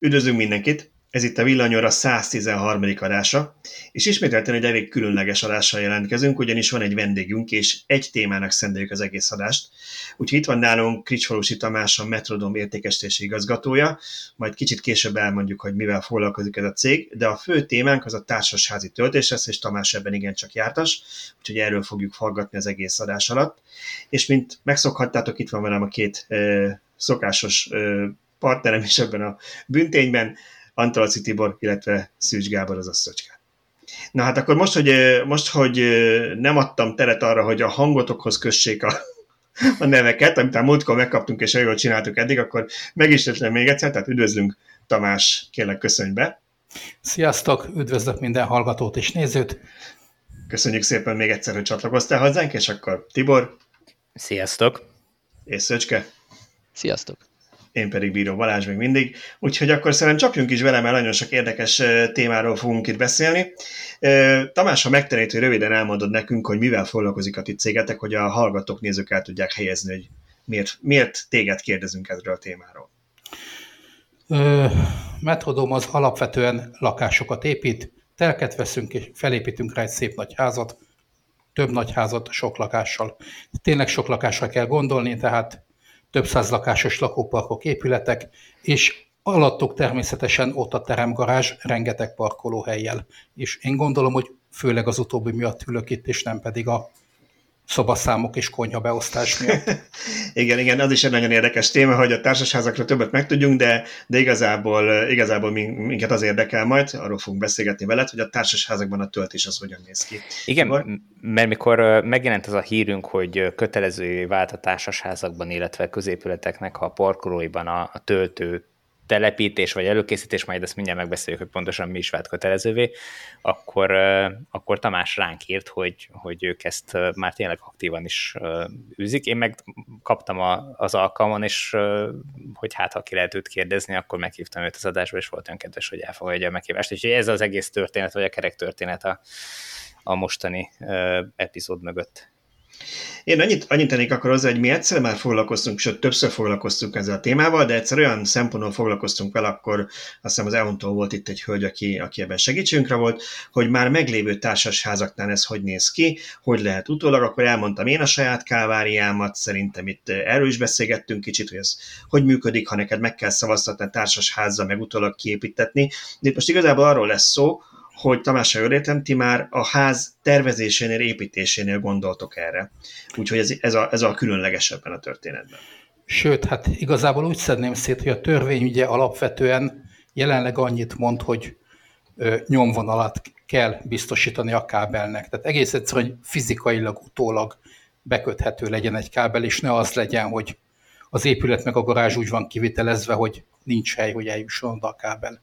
Üdvözlünk mindenkit! Ez itt a Villanyóra 113. adása, és ismételten egy elég különleges adással jelentkezünk, ugyanis van egy vendégünk, és egy témának szendeljük az egész adást. Úgyhogy itt van nálunk Kricsfalusi Tamás, a Metrodom értékesítési igazgatója, majd kicsit később elmondjuk, hogy mivel foglalkozik ez a cég, de a fő témánk az a társasházi töltés lesz, és Tamás ebben igencsak jártas, úgyhogy erről fogjuk hallgatni az egész adás alatt. És mint megszokhattátok, itt van velem a két szokásos partnerem is ebben a büntényben, Antalci Tibor, illetve Szűcs Gábor az asszocska. Na hát akkor most hogy, most, hogy nem adtam teret arra, hogy a hangotokhoz kössék a, a neveket, amit a múltkor megkaptunk, és jól csináltuk eddig, akkor meg is még egyszer, tehát üdvözlünk Tamás, kérlek köszönj be. Sziasztok, üdvözlök minden hallgatót és nézőt. Köszönjük szépen még egyszer, hogy csatlakoztál hozzánk, és akkor Tibor. Sziasztok. És Szöcske. Sziasztok én pedig Bíró Balázs még mindig. Úgyhogy akkor szerintem csapjunk is vele, mert nagyon sok érdekes témáról fogunk itt beszélni. Tamás, ha megtennéd, hogy röviden elmondod nekünk, hogy mivel foglalkozik a ti cégetek, hogy a hallgatók, nézők el tudják helyezni, hogy miért, miért téged kérdezünk ezről a témáról. Metrodom az alapvetően lakásokat épít, telket veszünk és felépítünk rá egy szép nagy házat, több nagy házat sok lakással. Tényleg sok lakásra kell gondolni, tehát több száz lakásos lakóparkok, épületek, és alattuk természetesen ott a teremgarázs rengeteg parkolóhelyjel. És én gondolom, hogy főleg az utóbbi miatt ülök itt, és nem pedig a szobaszámok és konyha beosztás miatt. igen, igen, az is egy nagyon érdekes téma, hogy a társasházakra többet megtudjunk, de, de igazából, igazából minket az érdekel majd, arról fogunk beszélgetni veled, hogy a társasházakban a töltés az hogyan néz ki. Igen, Akkor... mert mikor megjelent az a hírünk, hogy kötelező vált a társasházakban, illetve középületeknek a parkolóiban a, a töltő telepítés vagy előkészítés, majd ezt mindjárt megbeszéljük, hogy pontosan mi is vált kötelezővé, akkor, akkor Tamás ránk írt, hogy, hogy ők ezt már tényleg aktívan is űzik. Én meg kaptam a, az alkalmon, és hogy hát, ha ki lehet őt kérdezni, akkor meghívtam őt az adásba, és volt olyan kedves, hogy elfogadja a meghívást. Úgyhogy ez az egész történet, vagy a kerek történet a, a mostani epizód mögött. Én annyit, annyit tennék akkor hozzá, hogy mi egyszer már foglalkoztunk, sőt többször foglalkoztunk ezzel a témával, de egyszer olyan szempontból foglalkoztunk vele, akkor azt hiszem az EON-tól volt itt egy hölgy, aki, aki ebben segítségünkre volt, hogy már meglévő társasházaknál ez hogy néz ki, hogy lehet utólag, akkor elmondtam én a saját káváriámat, szerintem itt erről is beszélgettünk kicsit, hogy ez hogy működik, ha neked meg kell szavaztatni a társasházzal, meg utólag kiépítetni. De itt most igazából arról lesz szó, hogy Tamás, ha jól ti már a ház tervezésénél, építésénél gondoltok erre. Úgyhogy ez, ez, a, ez a különleges ebben a történetben. Sőt, hát igazából úgy szedném szét, hogy a törvény ugye alapvetően jelenleg annyit mond, hogy nyomvonalat kell biztosítani a kábelnek. Tehát egész egyszerűen, hogy fizikailag utólag beköthető legyen egy kábel, és ne az legyen, hogy az épület meg a garázs úgy van kivitelezve, hogy nincs hely, hogy eljusson oda a kábel.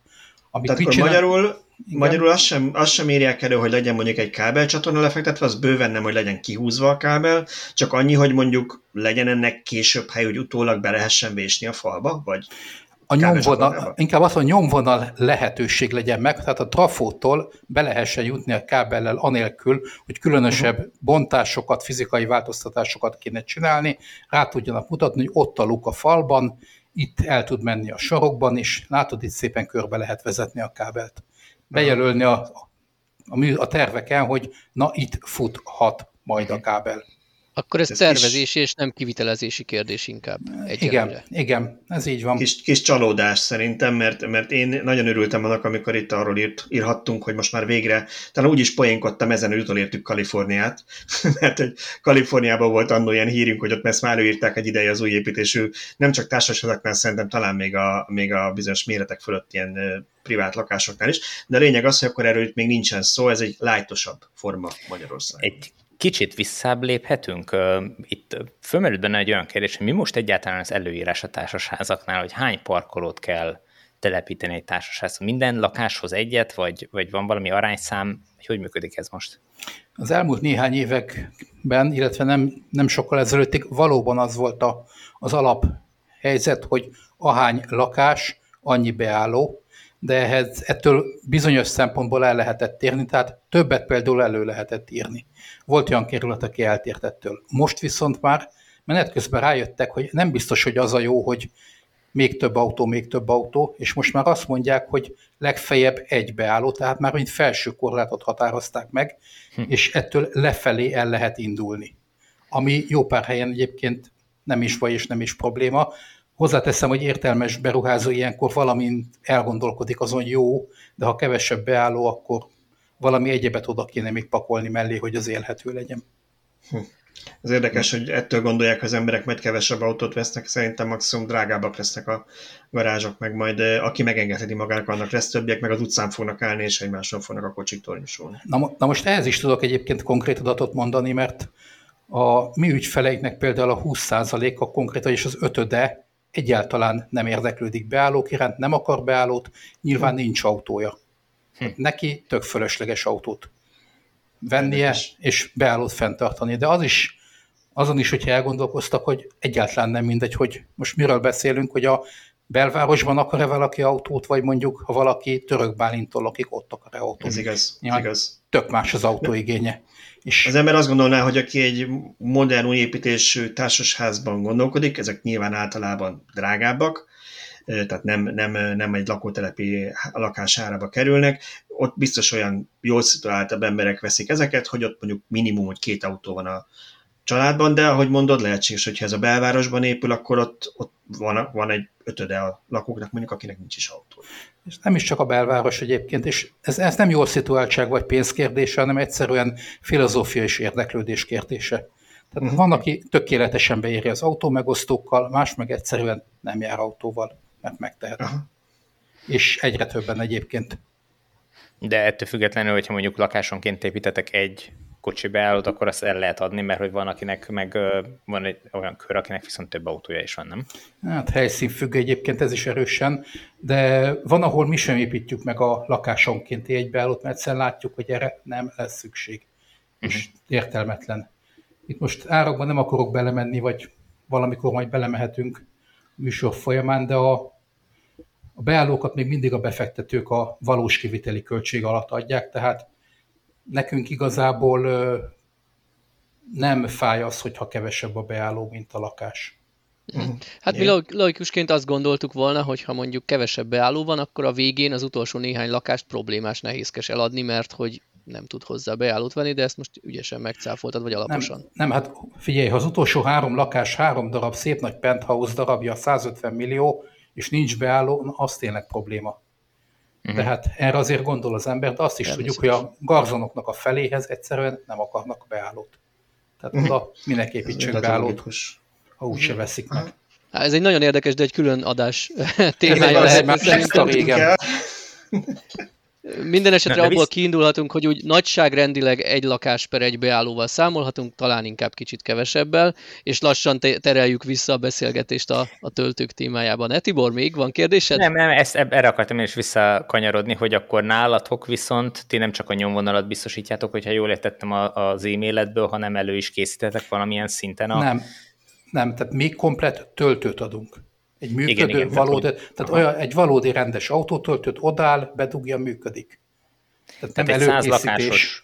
Amit Tehát akkor magyarul, igen. magyarul azt sem, azt sem írják elő, hogy legyen mondjuk egy kábelcsatorna lefektetve, az bőven nem, hogy legyen kihúzva a kábel, csak annyi, hogy mondjuk legyen ennek később hely, hogy utólag be lehessen vésni a falba, vagy a nyomvonal, inkább az, hogy nyomvonal lehetőség legyen meg, tehát a trafótól be lehessen jutni a kábellel anélkül, hogy különösebb uh-huh. bontásokat, fizikai változtatásokat kéne csinálni, rá tudjanak mutatni, hogy ott a luk a falban, itt el tud menni a sarokban, és látod, itt szépen körbe lehet vezetni a kábelt. Bejelölni a, a, a terveken, hogy na itt futhat majd a kábel. Akkor ez, ez tervezési kis... és nem kivitelezési kérdés inkább. Igen, igen, ez így van. Kis, kis csalódás szerintem, mert, mert én nagyon örültem annak, amikor itt arról írt, írhattunk, hogy most már végre, talán úgy is poénkodtam ezen, hogy utolértük Kaliforniát, mert hogy Kaliforniában volt annó ilyen hírünk, hogy ott ezt már előírták egy ideje az új építésű, nem csak társaságoknál, szerintem talán még a, még a bizonyos méretek fölött ilyen privát lakásoknál is, de a lényeg az, hogy akkor erről itt még nincsen szó, ez egy lájtosabb forma Magyarországon. Egy kicsit visszább léphetünk. Itt fölmerült benne egy olyan kérdés, hogy mi most egyáltalán az előírás a társasházaknál, hogy hány parkolót kell telepíteni egy társasházhoz? Minden lakáshoz egyet, vagy, vagy van valami arányszám? Hogy működik ez most? Az elmúlt néhány években, illetve nem, nem sokkal ezelőttig valóban az volt a, az alaphelyzet, hogy ahány lakás, annyi beálló, de ehhez, ettől bizonyos szempontból el lehetett térni, tehát többet például elő lehetett írni. Volt olyan kerület, aki eltért ettől. Most viszont már menet közben rájöttek, hogy nem biztos, hogy az a jó, hogy még több autó, még több autó, és most már azt mondják, hogy legfeljebb egy beálló, tehát már mint felső korlátot határozták meg, hm. és ettől lefelé el lehet indulni. Ami jó pár helyen egyébként nem is vagy és nem is probléma. Hozzáteszem, hogy értelmes beruházó ilyenkor valamint elgondolkodik azon jó, de ha kevesebb beálló, akkor valami egyebet oda kéne még pakolni mellé, hogy az élhető legyen. Hm. Ez érdekes, hogy ettől gondolják az emberek, mert kevesebb autót vesznek, szerintem maximum drágábbak lesznek a garázsok, meg majd aki megengedheti magának, annak lesz többiek, meg az utcán fognak állni, és egymáson fognak a kocsik tornyosulni. Na, na most ehhez is tudok egyébként konkrét adatot mondani, mert a mi ügyfeleiknek például a 20%-a konkrétan és az ötöde egyáltalán nem érdeklődik beállók iránt, nem akar beállót, nyilván hm. nincs autója. Hm. Neki tök fölösleges autót vennie, és beállót fenntartani. De az is, azon is, hogyha elgondolkoztak, hogy egyáltalán nem mindegy, hogy most miről beszélünk, hogy a belvárosban akar-e valaki autót, vagy mondjuk, ha valaki török Bálintól lakik, ott akar-e autót. Ez igaz, ja, igaz. Tök más az autóigénye. És az ember azt gondolná, hogy aki egy modern új építésű társasházban gondolkodik, ezek nyilván általában drágábbak, tehát nem, nem, nem egy lakótelepi lakásárába kerülnek, ott biztos olyan jól szituáltabb emberek veszik ezeket, hogy ott mondjuk minimum, hogy két autó van a családban, de ahogy mondod, lehetséges, hogyha ez a belvárosban épül, akkor ott, ott van, van egy ötöde a lakóknak, mondjuk akinek nincs is autó. És nem is csak a belváros egyébként, és ez, ez nem jól szituáltság vagy pénzkérdése, hanem egyszerűen filozófia és érdeklődés kérdése. Tehát uh-huh. van, aki tökéletesen beéri az autómegosztókkal, más meg egyszerűen nem jár autóval, mert megtehet. Uh-huh. És egyre többen egyébként. De ettől függetlenül, hogyha mondjuk lakásonként építetek egy kocsi beállót, akkor azt el lehet adni, mert hogy van, akinek meg van egy olyan kör, akinek viszont több autója is van, nem? Hát helyszín függ egyébként ez is erősen, de van, ahol mi sem építjük meg a lakásonkénti egy beállót, mert egyszerűen látjuk, hogy erre nem lesz szükség. Uh-huh. És mhm. értelmetlen. Itt most árakban nem akarok belemenni, vagy valamikor majd belemehetünk műsor folyamán, de a a beállókat még mindig a befektetők a valós kiviteli költség alatt adják, tehát nekünk igazából nem fáj az, hogyha kevesebb a beálló, mint a lakás. Mhm. Hát mi logikusként azt gondoltuk volna, hogy ha mondjuk kevesebb beálló van, akkor a végén az utolsó néhány lakást problémás, nehézkes eladni, mert hogy nem tud hozzá beállót venni, de ezt most ügyesen megcáfoltad, vagy alaposan. Nem, nem, hát figyelj, ha az utolsó három lakás, három darab szép nagy penthouse darabja 150 millió, és nincs beálló, az tényleg probléma. Uh-huh. Tehát erre azért gondol az ember, de azt is tudjuk, hogy a garzonoknak a feléhez egyszerűen nem akarnak beállót. Tehát uh-huh. oda minek építsünk beállót, ha úgyse uh-huh. veszik meg. Ez egy nagyon érdekes, de egy külön adás témája lehet. Szerintem. Minden esetre abból visz... kiindulhatunk, hogy úgy nagyságrendileg egy lakás per egy beállóval számolhatunk, talán inkább kicsit kevesebbel, és lassan te- tereljük vissza a beszélgetést a, a töltők témájában. E, Tibor, még van kérdésed? Nem, nem, ezt, erre akartam én is visszakanyarodni, hogy akkor nálatok viszont ti nem csak a nyomvonalat biztosítjátok, hogyha jól értettem az e-mailedből, hanem elő is készítetek valamilyen szinten a... Nem, nem, tehát mi komplet töltőt adunk. Egy működő, igen, igen, valódi, tehát olyan, egy valódi rendes autótöltőt odáll, bedugja, működik. Tehát, tehát nem egy száz lakásos,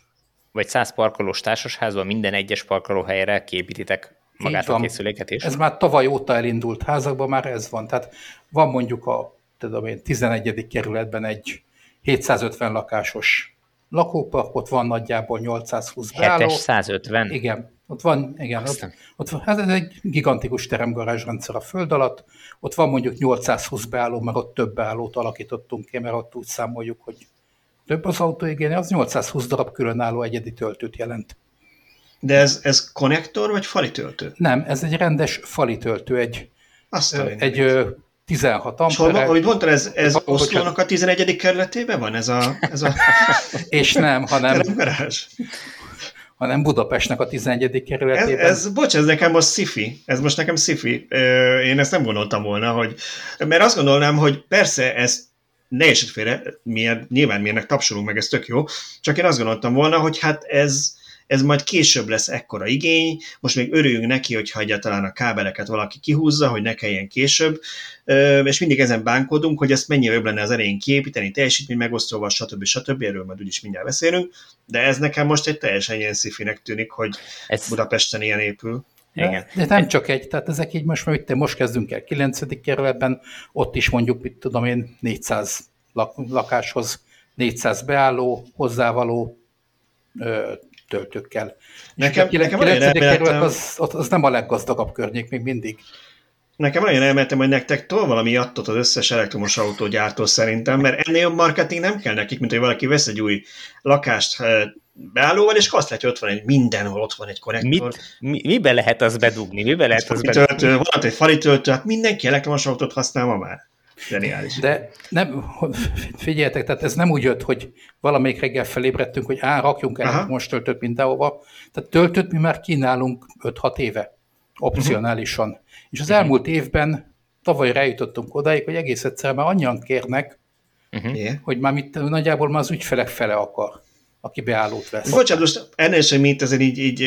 vagy száz parkolós társasházban minden egyes parkolóhelyre képítitek magát a készüléket is? Ez már tavaly óta elindult házakban, már ez van. Tehát van mondjuk a tudom én, 11. kerületben egy 750 lakásos lakópark, ott van nagyjából 820 beálló. 750? Igen, ott van, igen, ott, ott van, hát ez egy gigantikus teremgarázsrendszer a föld alatt, ott van mondjuk 820 beálló, mert ott több beállót alakítottunk ki, mert ott úgy számoljuk, hogy több az autóigény, az 820 darab különálló egyedi töltőt jelent. De ez, ez konnektor vagy fali töltő? Nem, ez egy rendes fali töltő, egy, Azt egy ö, 16 ampere. És ahogy mondtad, ez, ez Oszlónak a 11. kerületében van ez a... Ez a... És nem, hanem hanem Budapestnek a 11. kerületében. Ez, ez, bocs, ez nekem most sci ez most nekem sci Én ezt nem gondoltam volna, hogy, mert azt gondolnám, hogy persze ez ne félre, miért, nyilván miért tapsolunk meg, ez tök jó, csak én azt gondoltam volna, hogy hát ez, ez majd később lesz ekkora igény, most még örüljünk neki, hogyha egyáltalán a kábeleket valaki kihúzza, hogy ne kelljen később, és mindig ezen bánkodunk, hogy ezt mennyire jobb lenne az elején kiépíteni, teljesítmény megosztóval, stb. stb. Erről majd úgyis mindjárt beszélünk, de ez nekem most egy teljesen ilyen szifinek tűnik, hogy ez, Budapesten ilyen épül. Igen. De, nem csak egy, tehát ezek így most, itt most kezdünk el 9. kerületben, ott is mondjuk, mit tudom én, 400 lak, lakáshoz 400 beálló, hozzávaló töltőkkel. Nekem, És nekem 9. kerület az, az nem a leggazdagabb környék még mindig. Nekem olyan elmentem, hogy nektek tol valami attot az összes elektromos autógyártó szerintem, mert ennél jobb marketing nem kell nekik, mint hogy valaki vesz egy új lakást beállóval, és azt látja, hogy ott van egy, mindenhol ott van egy konnektor. Mit, mi, mibe lehet az bedugni? Mibe lehet az bedugni? Töltő, van egy fali töltő, hát mindenki elektromos autót használ ma már. Geniális. De nem, figyeljetek, tehát ez nem úgy jött, hogy valamelyik reggel felébredtünk, hogy á, rakjunk el most töltőt mindenhova. Tehát töltőt mi már kínálunk 5-6 éve, opcionálisan. Uh-huh. És az uh-huh. elmúlt évben tavaly rájutottunk odáig, hogy egész egyszerűen már annyian kérnek, uh-huh. hogy már mit, nagyjából már az ügyfelek fele akar, aki beállót vesz. Bocsánat, most ennél sem mint ezen így, így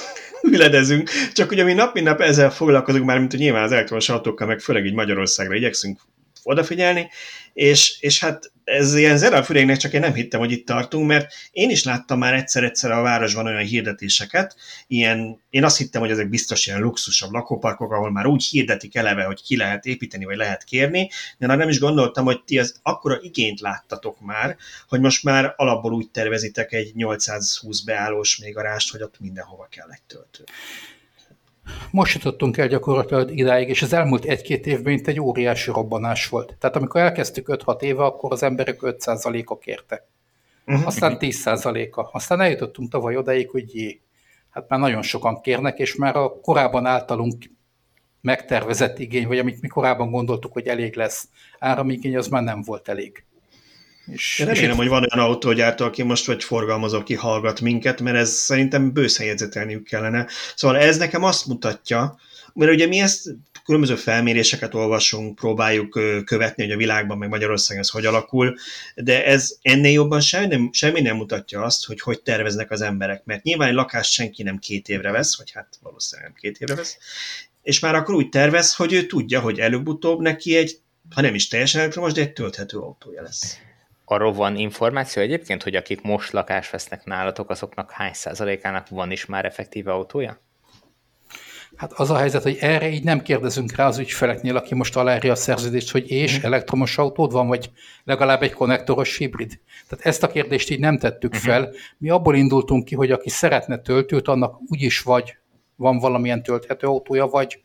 üledezünk, csak ugye mi nap mint nap ezzel foglalkozunk már, mint hogy nyilván az elektromos autókkal, meg főleg így Magyarországra igyekszünk odafigyelni, és, és hát ez ilyen zene a fürégnek, csak én nem hittem, hogy itt tartunk, mert én is láttam már egyszer-egyszer a városban olyan hirdetéseket, ilyen, én azt hittem, hogy ezek biztos ilyen luxusabb lakóparkok, ahol már úgy hirdetik eleve, hogy ki lehet építeni, vagy lehet kérni, de már nem is gondoltam, hogy ti az akkora igényt láttatok már, hogy most már alapból úgy tervezitek egy 820 beállós még arást, hogy ott mindenhova kell egy töltő. Most jutottunk el gyakorlatilag idáig, és az elmúlt egy-két évben mint egy óriási robbanás volt. Tehát amikor elkezdtük 5-6 éve, akkor az emberek 5%-a kérte. Uh-huh. Aztán 10%-a. Aztán eljutottunk tavaly odaig, hogy jé, hát már nagyon sokan kérnek, és már a korábban általunk megtervezett igény, vagy amit mi korábban gondoltuk, hogy elég lesz áramigény, az már nem volt elég. És, Én remélem, és hogy van olyan autógyártó, aki most vagy forgalmazó, aki hallgat minket, mert ez szerintem bőszen jegyzetelniük kellene. Szóval ez nekem azt mutatja, mert ugye mi ezt különböző felméréseket olvasunk, próbáljuk követni, hogy a világban, meg Magyarországon ez hogy alakul, de ez ennél jobban semmi nem, semmi nem mutatja azt, hogy hogy terveznek az emberek, mert nyilván egy lakást senki nem két évre vesz, vagy hát valószínűleg nem két évre vesz, és már akkor úgy tervez, hogy ő tudja, hogy előbb-utóbb neki egy, ha nem is teljesen elektromos, de egy tölthető autója lesz. Arról van információ egyébként, hogy akik most lakást vesznek nálatok, azoknak hány százalékának van is már effektíve autója? Hát az a helyzet, hogy erre így nem kérdezünk rá az ügyfeleknél, aki most aláírja a szerződést, hogy és mhm. elektromos autód van, vagy legalább egy konnektoros hibrid. Tehát ezt a kérdést így nem tettük uh-huh. fel. Mi abból indultunk ki, hogy aki szeretne töltőt, annak úgyis vagy van valamilyen tölthető autója, vagy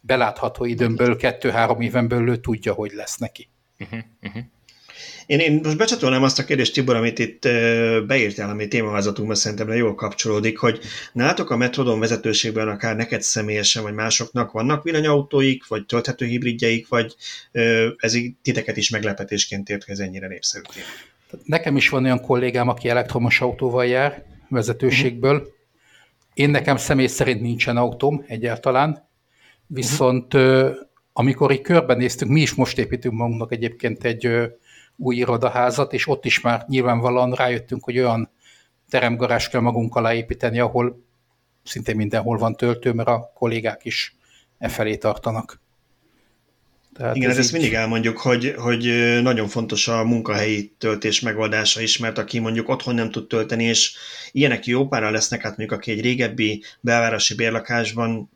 belátható időn belül, kettő-három éven belül tudja, hogy lesz neki. Uh-huh. Uh-huh. Én, én most becsatolnám azt a kérdést, Tibor, amit itt beírtál, ami témavázatunkban szerintem jól kapcsolódik, hogy nálatok a Metrodon vezetőségben akár neked személyesen, vagy másoknak vannak villanyautóik, vagy tölthető hibridjeik, vagy ez titeket is meglepetésként ért, hogy ez ennyire népszerű Nekem is van olyan kollégám, aki elektromos autóval jár vezetőségből. Én nekem személy szerint nincsen autóm egyáltalán, viszont amikor így körbenéztünk, mi is most építünk magunknak egyébként egy új irodaházat, és ott is már nyilvánvalóan rájöttünk, hogy olyan teremgarás kell magunk alá építeni, ahol szinte mindenhol van töltő, mert a kollégák is e felé tartanak. Tehát Igen, ez ezt így... mindig elmondjuk, hogy, hogy nagyon fontos a munkahelyi töltés megoldása is, mert aki mondjuk otthon nem tud tölteni, és ilyenek jó pára lesznek, hát mondjuk aki egy régebbi belvárosi bérlakásban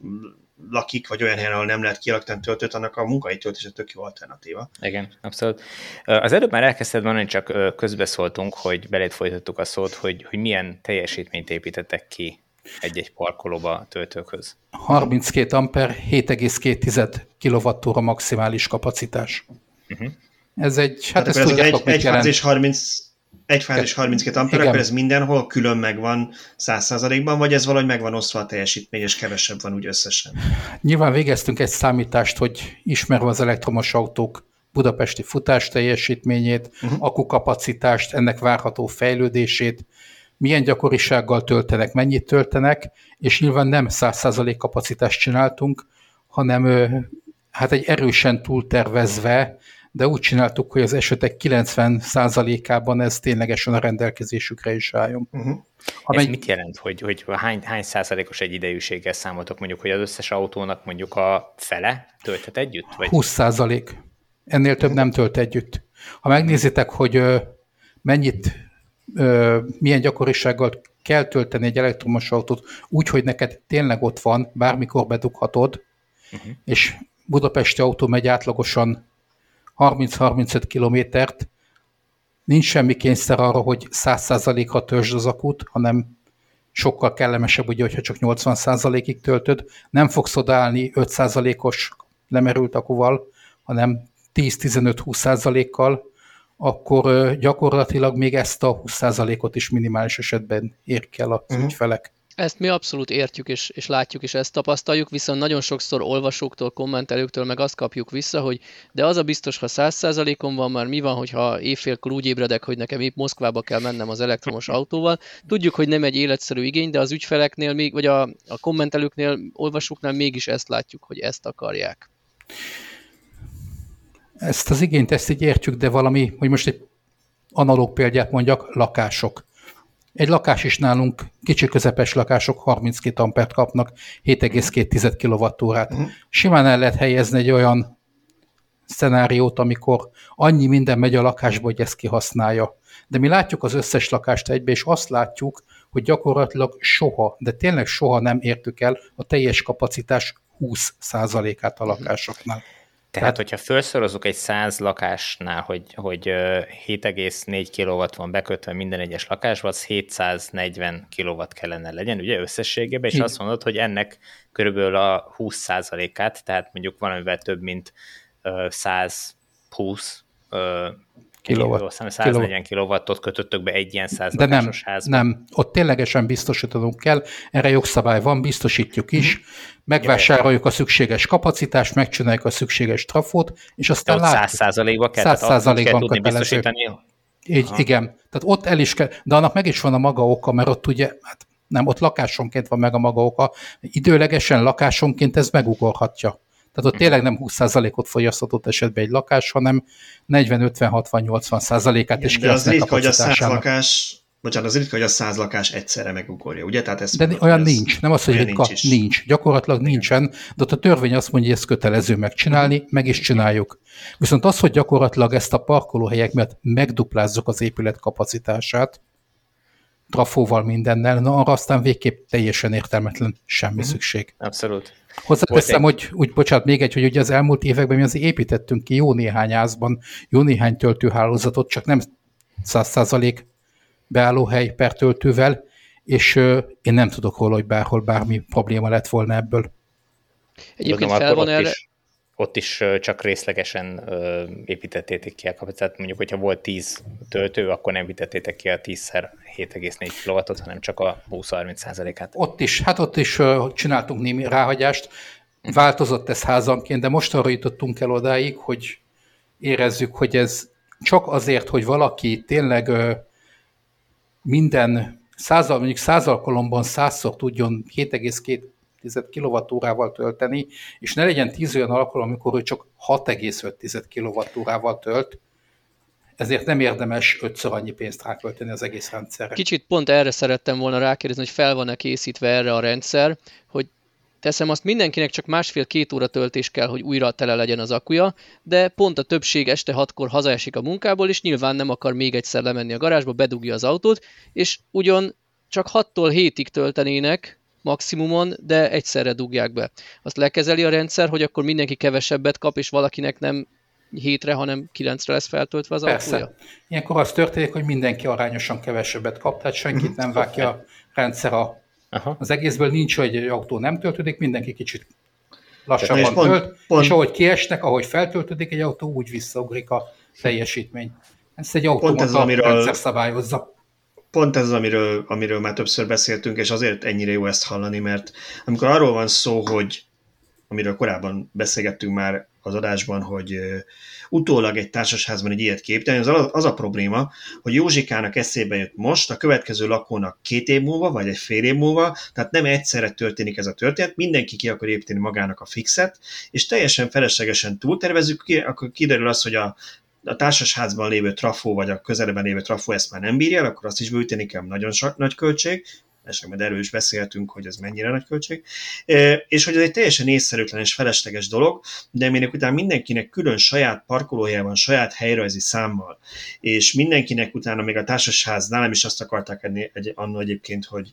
lakik, vagy olyan helyen, ahol nem lehet kialakítani töltőt, annak a munkai töltés tök jó alternatíva. Igen, abszolút. Az előbb már elkezdted mondani, csak közbeszóltunk, hogy belét folytattuk a szót, hogy, hogy milyen teljesítményt építettek ki egy-egy parkolóba a töltőkhöz. 32 amper, 7,2 kWh maximális kapacitás. Uh-huh. Ez egy, hát, hát ezt tudjátok, egy, mit egy jelent. És 30, egy fázis 32 amper, akkor ez mindenhol külön megvan 100%-ban, vagy ez valahogy megvan osztva a teljesítmény, és kevesebb van úgy összesen? Nyilván végeztünk egy számítást, hogy ismerve az elektromos autók budapesti futás teljesítményét, uh-huh. akukapacitást, ennek várható fejlődését, milyen gyakorisággal töltenek, mennyit töltenek, és nyilván nem 100% kapacitást csináltunk, hanem hát egy erősen túltervezve de úgy csináltuk, hogy az esetek 90%-ában ez ténylegesen a rendelkezésükre is álljon. Uh-huh. Ez egy... mit jelent, hogy, hogy hány, hány százalékos egy idejűséggel számoltok, mondjuk, hogy az összes autónak mondjuk a fele tölthet együtt? Vagy? 20 százalék. Ennél több nem tölt együtt. Ha megnézitek, hogy mennyit milyen gyakorisággal kell tölteni egy elektromos autót úgy, hogy neked tényleg ott van, bármikor bedughatod, uh-huh. és Budapesti autó megy átlagosan 30-35 kilométert, nincs semmi kényszer arra, hogy 100%-ra töltsd az akut, hanem sokkal kellemesebb, ugye, hogyha csak 80%-ig töltöd, nem fogsz odaállni 5%-os lemerült akuval, hanem 10-15-20%-kal, akkor gyakorlatilag még ezt a 20%-ot is minimális esetben érik el az uh-huh. ügyfelek. Ezt mi abszolút értjük és, és látjuk, és ezt tapasztaljuk, viszont nagyon sokszor olvasóktól, kommentelőktől meg azt kapjuk vissza, hogy de az a biztos, ha 100%-on van, már mi van, hogyha éjfélkor úgy ébredek, hogy nekem épp Moszkvába kell mennem az elektromos autóval. Tudjuk, hogy nem egy életszerű igény, de az ügyfeleknél, még, vagy a, a kommentelőknél, olvasóknál mégis ezt látjuk, hogy ezt akarják. Ezt az igényt, ezt így értjük, de valami, hogy most egy analóg példát mondjak, lakások egy lakás is nálunk, kicsi közepes lakások 32 ampert kapnak, 7,2 kWh-t. Uh-huh. Simán el lehet helyezni egy olyan szenáriót, amikor annyi minden megy a lakásba, hogy ezt kihasználja. De mi látjuk az összes lakást egybe, és azt látjuk, hogy gyakorlatilag soha, de tényleg soha nem értük el a teljes kapacitás 20%-át a mhm. lakásoknál. Tehát, hogyha felszorozzuk egy 100 lakásnál, hogy, hogy 7,4 kW van bekötve minden egyes lakásba, az 740 kW kellene legyen, ugye összességében, és Igen. azt mondod, hogy ennek körülbelül a 20%-át, tehát mondjuk valamivel több, mint 120 kilowatt, 140 kilowattot kötöttök be egy ilyen 100 De nem, házba. nem, ott ténylegesen biztosítanunk kell, erre jogszabály van, biztosítjuk is, megvásároljuk a szükséges kapacitást, megcsináljuk a szükséges trafót, és aztán látjuk. 100 százalékban kell, 100 százalékban kell biztosítani. Így, igen, tehát ott el is kell, de annak meg is van a maga oka, mert ott ugye, hát nem, ott lakásonként van meg a maga oka, időlegesen lakásonként ez megugorhatja. Tehát ott tényleg nem 20%-ot fogyasztott esetben egy lakás, hanem 40-50-60-80%-át is De az ritka, hogy a száz lakás, bocsánat, az ritka, hogy a száz lakás egyszerre megugorja, ugye? Tehát ez de olyan ez, nincs, nem az, hogy ritka, nincs, nincs. Gyakorlatilag nincsen, de ott a törvény azt mondja, hogy ezt kötelező megcsinálni, uh-huh. meg is csináljuk. Viszont az, hogy gyakorlatilag ezt a parkolóhelyek miatt megduplázzuk az épület kapacitását, trafóval mindennel, na arra aztán végképp teljesen értelmetlen semmi uh-huh. szükség. Abszolút. Hozzáteszem, hogy úgy, bocsánat, még egy, hogy ugye az elmúlt években mi azért építettünk ki jó néhány házban, jó néhány töltőhálózatot, csak nem 100% beállóhely per töltővel, és uh, én nem tudok róla, hogy bárhol bármi probléma lett volna ebből. Egyébként fel van erre... Is ott is csak részlegesen építettétek ki a kapacitást. Mondjuk, hogyha volt 10 töltő, akkor nem építettétek ki a 10-szer 7,4 kW-ot, hanem csak a 20-30 át Ott is, hát ott is csináltunk némi ráhagyást. Változott ez házanként, de most arra jutottunk el odáig, hogy érezzük, hogy ez csak azért, hogy valaki tényleg minden százal, mondjuk száz alkalomban százszor tudjon 7,2 kWh-val tölteni, és ne legyen 10 olyan alkalom, amikor ő csak 6,5 kWh-val tölt, ezért nem érdemes ötször annyi pénzt rákölteni az egész rendszerre. Kicsit pont erre szerettem volna rákérdezni, hogy fel van-e készítve erre a rendszer, hogy teszem azt mindenkinek csak másfél-két óra töltés kell, hogy újra tele legyen az akuja, de pont a többség este hatkor hazaesik a munkából, és nyilván nem akar még egyszer lemenni a garázsba, bedugja az autót, és ugyan csak 6-tól 7-ig töltenének, maximumon, de egyszerre dugják be. Azt lekezeli a rendszer, hogy akkor mindenki kevesebbet kap, és valakinek nem hétre, hanem kilencre lesz feltöltve az Persze. autója? Ilyenkor az történik, hogy mindenki arányosan kevesebbet kap, tehát senkit nem vágja a rendszer a, Aha. az egészből. Nincs, hogy egy autó nem töltődik, mindenki kicsit lassabban pont, tölt, pont. és ahogy kiesnek, ahogy feltöltődik egy autó, úgy visszaugrik a teljesítmény. Ezt egy automata ez, amiről, rendszer szabályozza pont ez az, amiről, amiről már többször beszéltünk, és azért ennyire jó ezt hallani, mert amikor arról van szó, hogy amiről korábban beszélgettünk már az adásban, hogy utólag egy társasházban egy ilyet képtelni, az, az a probléma, hogy Józsikának eszébe jött most, a következő lakónak két év múlva, vagy egy fél év múlva, tehát nem egyszerre történik ez a történet, mindenki ki akar építeni magának a fixet, és teljesen feleslegesen túltervezzük, akkor kiderül az, hogy a a társasházban lévő trafó, vagy a közelben lévő trafó ezt már nem bírja, akkor azt is bűteni kell, nagyon sok, nagy költség, esetleg majd erről is beszéltünk, hogy ez mennyire nagy költség, és hogy ez egy teljesen észszerűtlen és felesleges dolog, de minek után mindenkinek külön saját parkolója van, saját helyrajzi számmal, és mindenkinek utána még a társasház, nálam is azt akarták egy, egy, annó egyébként, hogy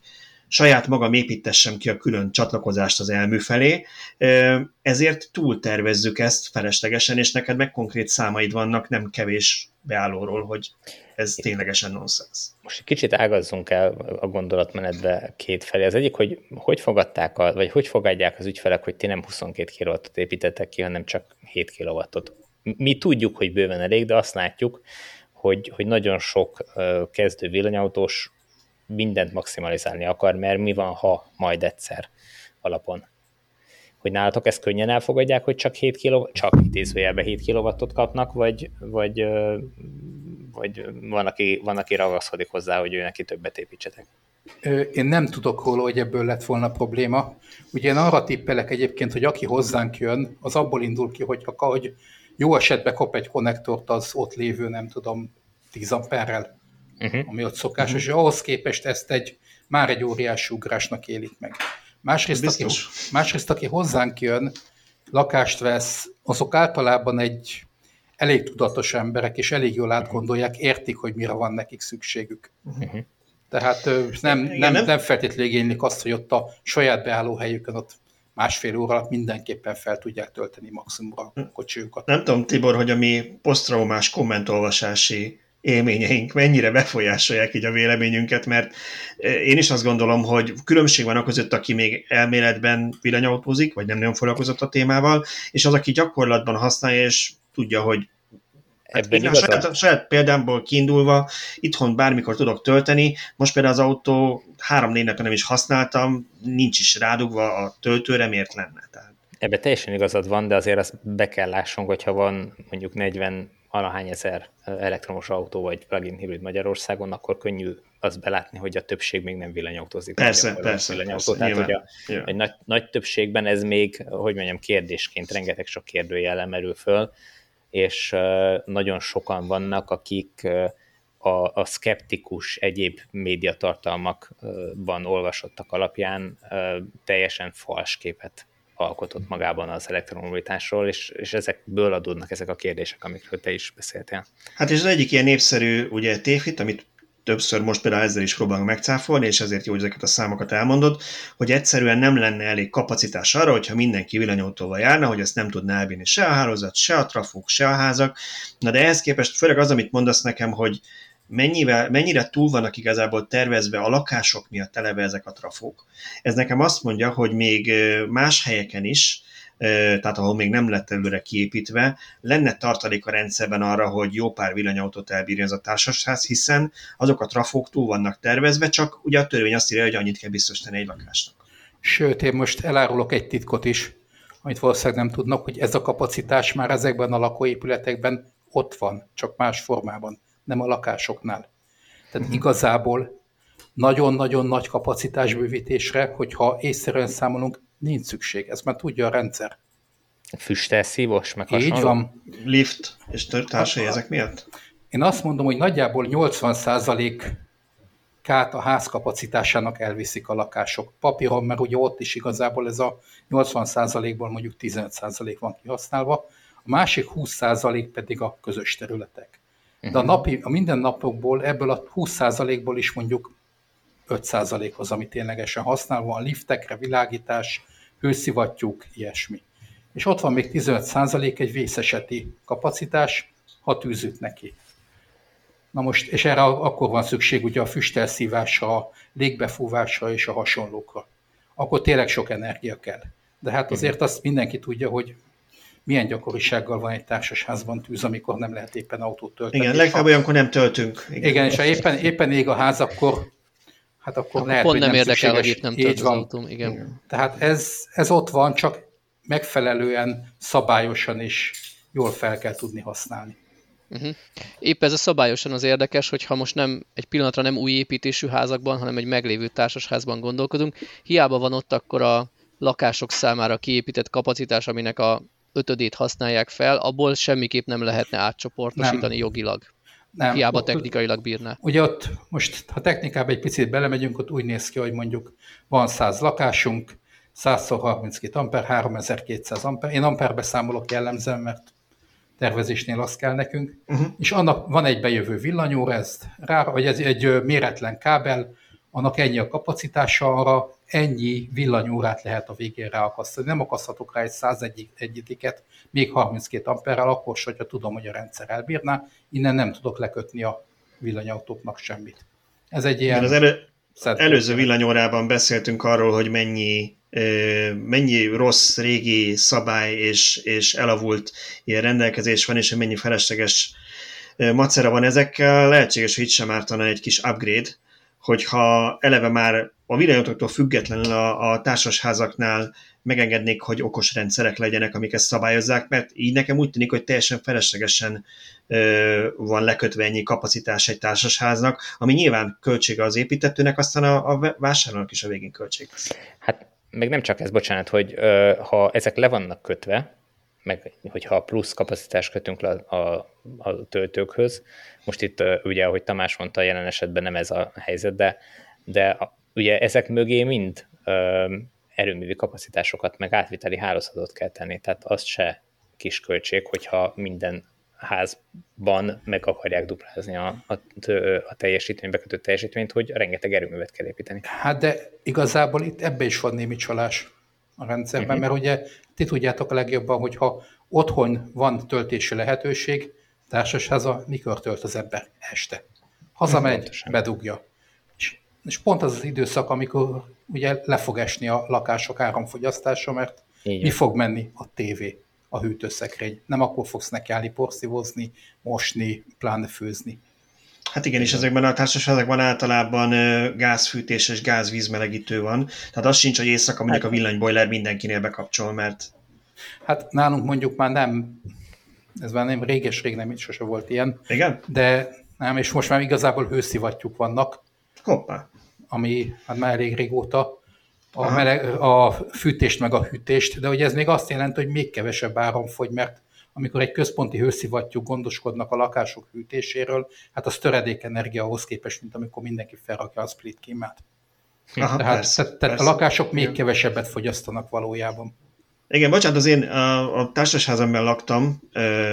saját magam építessem ki a külön csatlakozást az elmű felé, ezért túl tervezzük ezt feleslegesen, és neked meg konkrét számaid vannak, nem kevés beállóról, hogy ez ténylegesen nonsens. Most egy kicsit ágazzunk el a gondolatmenetbe két felé. Az egyik, hogy hogy fogadták, a, vagy hogy fogadják az ügyfelek, hogy ti nem 22 kW-ot építettek ki, hanem csak 7 kW-ot. Mi tudjuk, hogy bőven elég, de azt látjuk, hogy, hogy nagyon sok kezdő villanyautós mindent maximalizálni akar, mert mi van, ha majd egyszer alapon. Hogy nálatok ezt könnyen elfogadják, hogy csak 7 kW, csak idézőjelben 7 kW-ot kapnak, vagy, vagy, vagy van, aki, van, aki ragaszkodik hozzá, hogy ő neki többet építsetek? Én nem tudok róla, hogy ebből lett volna probléma. Ugye én arra tippelek egyébként, hogy aki hozzánk jön, az abból indul ki, hogy, hogy jó esetben kap egy konnektort az ott lévő, nem tudom, 10 amperrel uh-huh. ami ott szokásos, uh-huh. és ahhoz képest ezt egy már egy óriási ugrásnak élik meg. Másrészt aki, másrészt, aki hozzánk jön, lakást vesz, azok általában egy elég tudatos emberek, és elég jól átgondolják, értik, hogy mire van nekik szükségük. Uh-huh. Tehát nem, nem, nem feltétlenül igénylik azt, hogy ott a saját beállóhelyükön ott másfél óra alatt mindenképpen fel tudják tölteni maximumra a kocsiukat. Nem tudom, Tibor, hogy a mi posztraumás kommentolvasási élményeink mennyire befolyásolják így a véleményünket, mert e, én is azt gondolom, hogy különbség van a között, aki még elméletben villanyautózik, vagy nem nagyon foglalkozott a témával, és az, aki gyakorlatban használja, és tudja, hogy Hát Ebben a saját, saját példámból kiindulva itthon bármikor tudok tölteni, most például az autó három-négy nem is használtam, nincs is rádugva a töltőre, miért lenne? Tehát... Ebben teljesen igazad van, de azért azt be kell lássunk, hogyha van mondjuk 40 valahány ezer elektromos autó vagy plug-in hibrid Magyarországon, akkor könnyű az belátni, hogy a többség még nem villanyautózik. Persze, persze. Villanyautó. persze Tehát, hogy a, egy nagy, nagy többségben ez még, hogy mondjam, kérdésként rengeteg sok kérdőjel merül föl, és nagyon sokan vannak, akik a, a szkeptikus egyéb médiatartalmakban olvasottak alapján teljesen fals képet alkotott magában az elektromobilitásról, és, és ezekből adódnak ezek a kérdések, amikről te is beszéltél. Hát és az egyik ilyen népszerű ugye tévhit, amit többször most például ezzel is próbálunk megcáfolni, és ezért jó, hogy ezeket a számokat elmondod, hogy egyszerűen nem lenne elég kapacitás arra, hogyha mindenki villanyautóval járna, hogy ezt nem tudná elvinni se a hálózat, se a trafók, se a házak. Na de ehhez képest főleg az, amit mondasz nekem, hogy mennyivel, mennyire túl vannak igazából tervezve a lakások miatt televe ezek a trafók. Ez nekem azt mondja, hogy még más helyeken is, tehát ahol még nem lett előre kiépítve, lenne tartalék a rendszerben arra, hogy jó pár villanyautót elbírja ez a társaság, hiszen azok a trafók túl vannak tervezve, csak ugye a törvény azt írja, hogy annyit kell biztosítani egy lakásnak. Sőt, én most elárulok egy titkot is, amit valószínűleg nem tudnak, hogy ez a kapacitás már ezekben a lakóépületekben ott van, csak más formában nem a lakásoknál. Tehát uh-huh. igazából nagyon-nagyon nagy kapacitásbővítésre, hogyha észszerűen számolunk, nincs szükség. Ez már tudja a rendszer. Füstelszívos, meg Így van. Lift és társai ezek miatt? Én azt mondom, hogy nagyjából 80% kát a ház kapacitásának elviszik a lakások. Papíron, mert ugye ott is igazából ez a 80%-ból mondjuk 15% van kihasználva, a másik 20% pedig a közös területek. De a, mhm. napi, a mindennapokból ebből a 20%-ból is mondjuk 5% az, ami ténylegesen használva van, liftekre, világítás, hőszivattyúk, ilyesmi. És ott van még 15% egy vészeseti kapacitás, ha tűzüt neki. Na most, és erre akkor van szükség ugye a füstelszívásra, a légbefúvásra és a hasonlókra. Akkor tényleg sok energia kell. De hát azért azt mindenki tudja, hogy milyen gyakorisággal van egy társasházban tűz, amikor nem lehet éppen autót tölteni. Igen, legfeljebb olyankor nem töltünk. Igen, Igen és ha éppen, éppen ég a ház, akkor hát akkor, akkor lehet, pont hogy nem, nem érdekel, hogy itt nem tölt az autóm. Igen. Igen. Tehát ez, ez ott van, csak megfelelően, szabályosan is jól fel kell tudni használni. Uh-huh. Épp ez a szabályosan az érdekes, hogy ha most nem egy pillanatra nem új építésű házakban, hanem egy meglévő társasházban gondolkodunk, hiába van ott akkor a lakások számára kiépített kapacitás, aminek a ötödét használják fel, abból semmiképp nem lehetne átcsoportosítani nem. jogilag. Nem, Hiába ott, technikailag bírná. Ugye ott most, ha technikába egy picit belemegyünk, ott úgy néz ki, hogy mondjuk van 100 lakásunk, 100x32 amper, 3200 amper. Én amperbe számolok jellemzően, mert tervezésnél az kell nekünk, uh-huh. és annak van egy bejövő villanyóra, ez rá, vagy ez egy méretlen kábel, annak ennyi a kapacitása, arra ennyi villanyórát lehet a végén ráakasztani. Nem akaszthatok rá egy 101 egyediket, még 32 amperrel, akkor se, hogyha tudom, hogy a rendszer elbírná, innen nem tudok lekötni a villanyautóknak semmit. Ez egy ilyen... az elő, előző villanyórában beszéltünk arról, hogy mennyi mennyi rossz régi szabály és, és elavult ilyen rendelkezés van, és mennyi felesleges macera van ezekkel, lehetséges, hogy itt sem ártana egy kis upgrade, hogyha eleve már a villanyautóktól függetlenül a, a társasházaknál megengednék, hogy okos rendszerek legyenek, amik ezt szabályozzák, mert így nekem úgy tűnik, hogy teljesen feleslegesen ö, van lekötve ennyi kapacitás egy társasháznak, ami nyilván költsége az építetőnek, aztán a, a vásárlónak is a végén költség. Hát meg nem csak ez, bocsánat, hogy ö, ha ezek le vannak kötve, meg hogyha plusz kapacitást kötünk le a, a, a töltőkhöz, most itt ö, ugye, ahogy Tamás mondta, jelen esetben nem ez a helyzet, de, de a, ugye ezek mögé mind ö, erőművi kapacitásokat, meg átviteli hálózatot kell tenni, tehát az se kis költség, hogyha minden házban meg akarják duplázni a, a, a teljesítmény, bekötött teljesítményt, hogy rengeteg erőművet kell építeni. Hát de igazából itt ebbe is van némi csalás a rendszerben, uh-huh. mert ugye ti tudjátok a legjobban, hogyha otthon van töltési lehetőség, társasháza, mikor tölt az ember? Este. Hazamegy, bedugja. És, pont az az időszak, amikor ugye le fog esni a lakások áramfogyasztása, mert Igen. mi fog menni? A tévé a hűtőszekrény. Nem akkor fogsz nekiállni porszívozni, mosni, pláne főzni. Hát igen, és ezekben a társaságokban általában gázfűtés és gázvízmelegítő van. Tehát az sincs, hogy éjszaka mondjuk a hát- villanybojler mindenkinél bekapcsol, mert... Hát nálunk mondjuk már nem, ez már nem réges-rég nem, sose volt ilyen. Igen? De nem, és most már igazából hőszivattyúk vannak. Hoppá. Ami hát már elég régóta a, meleg, a fűtést meg a hűtést, de ugye ez még azt jelenti, hogy még kevesebb áram fogy, mert amikor egy központi hőszivattyú gondoskodnak a lakások hűtéséről, hát az töredék energia ahhoz képest, mint amikor mindenki felrakja a split kímát. Aha, tehát, persze, tehát persze. a lakások még kevesebbet fogyasztanak valójában. Igen, bocsánat, az én a, a társasházamban laktam,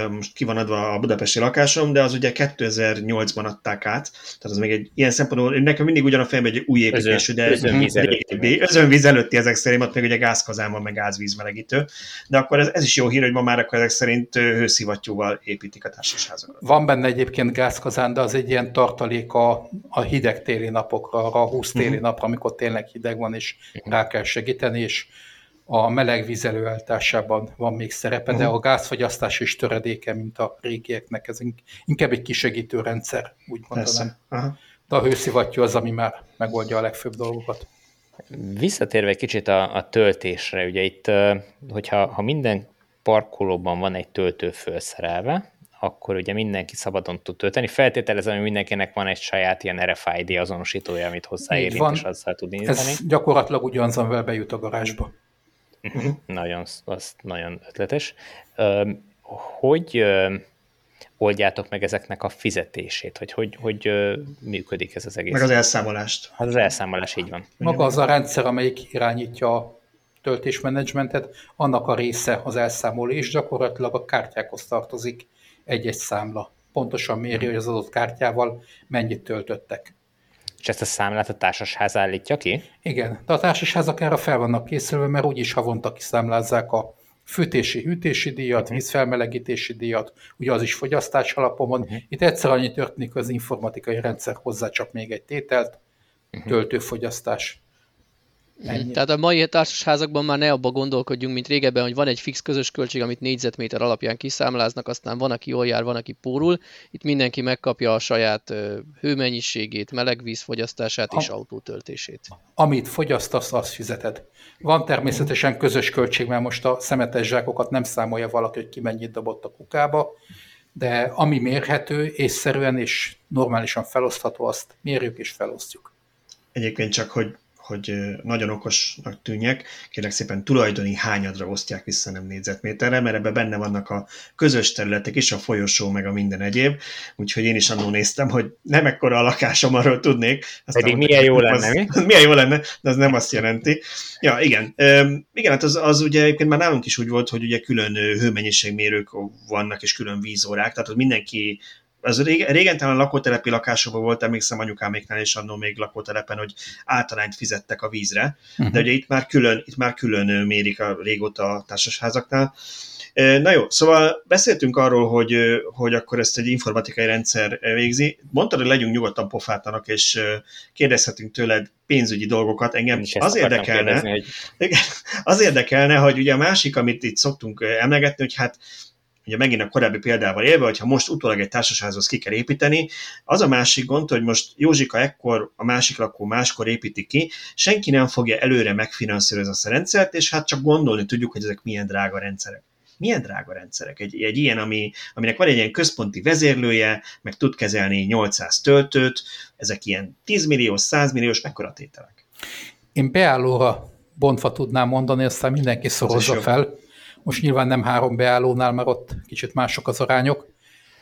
most ki van adva a budapesti lakásom, de az ugye 2008-ban adták át, tehát az még egy ilyen szempontból, nekem mindig ugyan a fejemben egy új építésű, de özönvíz előtti, özönvíz előtti ezek szerint, ott még ugye gázkazán van, meg gázvízmelegítő, de akkor ez, ez is jó hír, hogy ma már akkor ezek szerint hőszivattyúval építik a társasházakat. Van benne egyébként gázkazán, de az egy ilyen tartalék a, a hideg téli napokra, a 20 téli uh-huh. napra, amikor tényleg hideg van, és rá kell segíteni, és a meleg víz előállításában van még szerepe, de a gázfogyasztás is töredéke, mint a régieknek. Ez inkább egy kisegítő rendszer, úgy mondanám. De a hőszivattyú az, ami már megoldja a legfőbb dolgokat. Visszatérve egy kicsit a, a töltésre, ugye itt, hogyha ha minden parkolóban van egy töltő felszerelve, akkor ugye mindenki szabadon tud tölteni. Feltételezem, hogy mindenkinek van egy saját ilyen RFID azonosítója, amit hozzáérint, és azzal tud indítani. Ez gyakorlatilag ugyanaz, amivel bejut a garázsba. Uh-huh. Nagyon, az nagyon ötletes. Hogy oldjátok meg ezeknek a fizetését, hogy hogy, hogy működik ez az egész? Meg az elszámolást. Hát az elszámolás így van. Maga az a rendszer, amelyik irányítja a töltésmenedzsmentet, annak a része az elszámoló, és gyakorlatilag a kártyákhoz tartozik egy-egy számla. Pontosan méri, hogy az adott kártyával mennyit töltöttek. És ezt a számlát a társasház állítja ki? Igen, de a társasházak erre fel vannak készülve, mert úgyis havonta kiszámlázzák a fűtési, hűtési díjat, uh-huh. vízfelmelegítési díjat, ugye az is fogyasztás alapon van. Uh-huh. Itt egyszer annyi történik, az informatikai rendszer hozzá csak még egy tételt, uh-huh. töltőfogyasztás. Ennyi. Tehát a mai társasházakban már ne abba gondolkodjunk, mint régebben, hogy van egy fix közös költség, amit négyzetméter alapján kiszámláznak, aztán van, aki jól jár, van, aki pórul. Itt mindenki megkapja a saját hőmennyiségét, melegvízfogyasztását és autótöltését. Amit fogyasztasz, azt fizeted. Van természetesen közös költség, mert most a szemetes zsákokat nem számolja valaki, hogy ki mennyit dobott a kukába, de ami mérhető, észszerűen és normálisan felosztható, azt mérjük és felosztjuk. Egyébként csak, hogy hogy nagyon okosnak tűnjek, kérlek szépen tulajdoni hányadra osztják vissza, nem négyzetméterre, mert ebben benne vannak a közös területek is, a folyosó, meg a minden egyéb, úgyhogy én is annó néztem, hogy nem ekkora a lakásom, arról tudnék. Aztán Pedig milyen jó lenne, az, mi? Milyen jó lenne, de az nem azt jelenti. Ja, igen. Üm, igen, hát az, az ugye egyébként már nálunk is úgy volt, hogy ugye külön hőmennyiségmérők vannak, és külön vízórák, tehát hogy mindenki az régen, régen talán lakótelepi lakásokban volt, emlékszem anyukáméknál és annól még lakótelepen, hogy általányt fizettek a vízre, uh-huh. de ugye itt már külön, itt már külön mérik a régóta a társasházaknál. Na jó, szóval beszéltünk arról, hogy, hogy akkor ezt egy informatikai rendszer végzi. Mondtad, hogy legyünk nyugodtan pofátanak, és kérdezhetünk tőled pénzügyi dolgokat. Engem az érdekelne, hogy... az érdekelne, hogy ugye a másik, amit itt szoktunk emlegetni, hogy hát ugye megint a korábbi példával élve, hogyha most utólag egy társasházhoz ki kell építeni, az a másik gond, hogy most Józsika ekkor, a másik lakó máskor építi ki, senki nem fogja előre megfinanszírozni a rendszert, és hát csak gondolni tudjuk, hogy ezek milyen drága rendszerek. Milyen drága rendszerek? Egy, egy ilyen, ami, aminek van egy ilyen központi vezérlője, meg tud kezelni 800 töltőt, ezek ilyen 10 milliós, 100 milliós, mekkora tételek? Én beállóra bontva tudnám mondani, aztán mindenki szorozza fel. Most nyilván nem három beállónál, mert ott kicsit mások az arányok,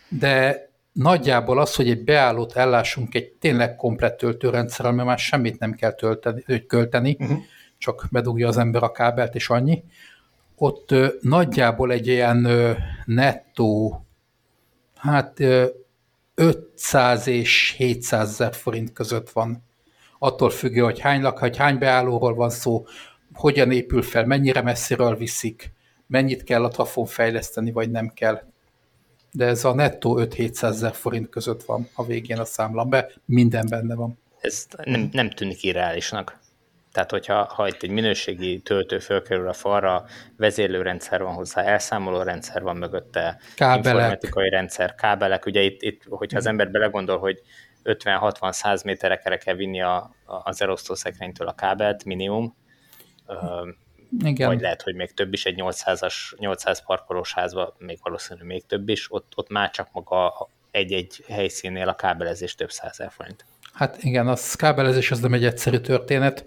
de nagyjából az, hogy egy beállót ellássunk egy tényleg komplett töltőrendszerrel, mert már semmit nem kell tölteni, költeni, uh-huh. csak bedugja az ember a kábelt és annyi. Ott ö, nagyjából egy ilyen ö, nettó, hát ö, 500 és 700 ezer forint között van. Attól függő, hogy hány, lak, hogy hány beállóról van szó, hogyan épül fel, mennyire messziről viszik, mennyit kell a trafon fejleszteni, vagy nem kell. De ez a nettó 5-700 ezer forint között van a végén a számlam be, minden benne van. Ez nem, nem tűnik irreálisnak. Tehát, hogyha ha itt egy minőségi töltő fölkerül a falra, vezérlőrendszer van hozzá, elszámoló rendszer van mögötte, kábelek. informatikai rendszer, kábelek, ugye itt, itt hogyha az ember belegondol, hogy 50-60-100 méterekre kell vinni a, az elosztószekrénytől a kábelt minimum, igen. vagy lehet, hogy még több is, egy 800-as, 800 parkolós házban még valószínű még több is, ott, ott már csak maga egy-egy helyszínnél a kábelezés több százer forint. Hát igen, a kábelezés az nem egy egyszerű történet,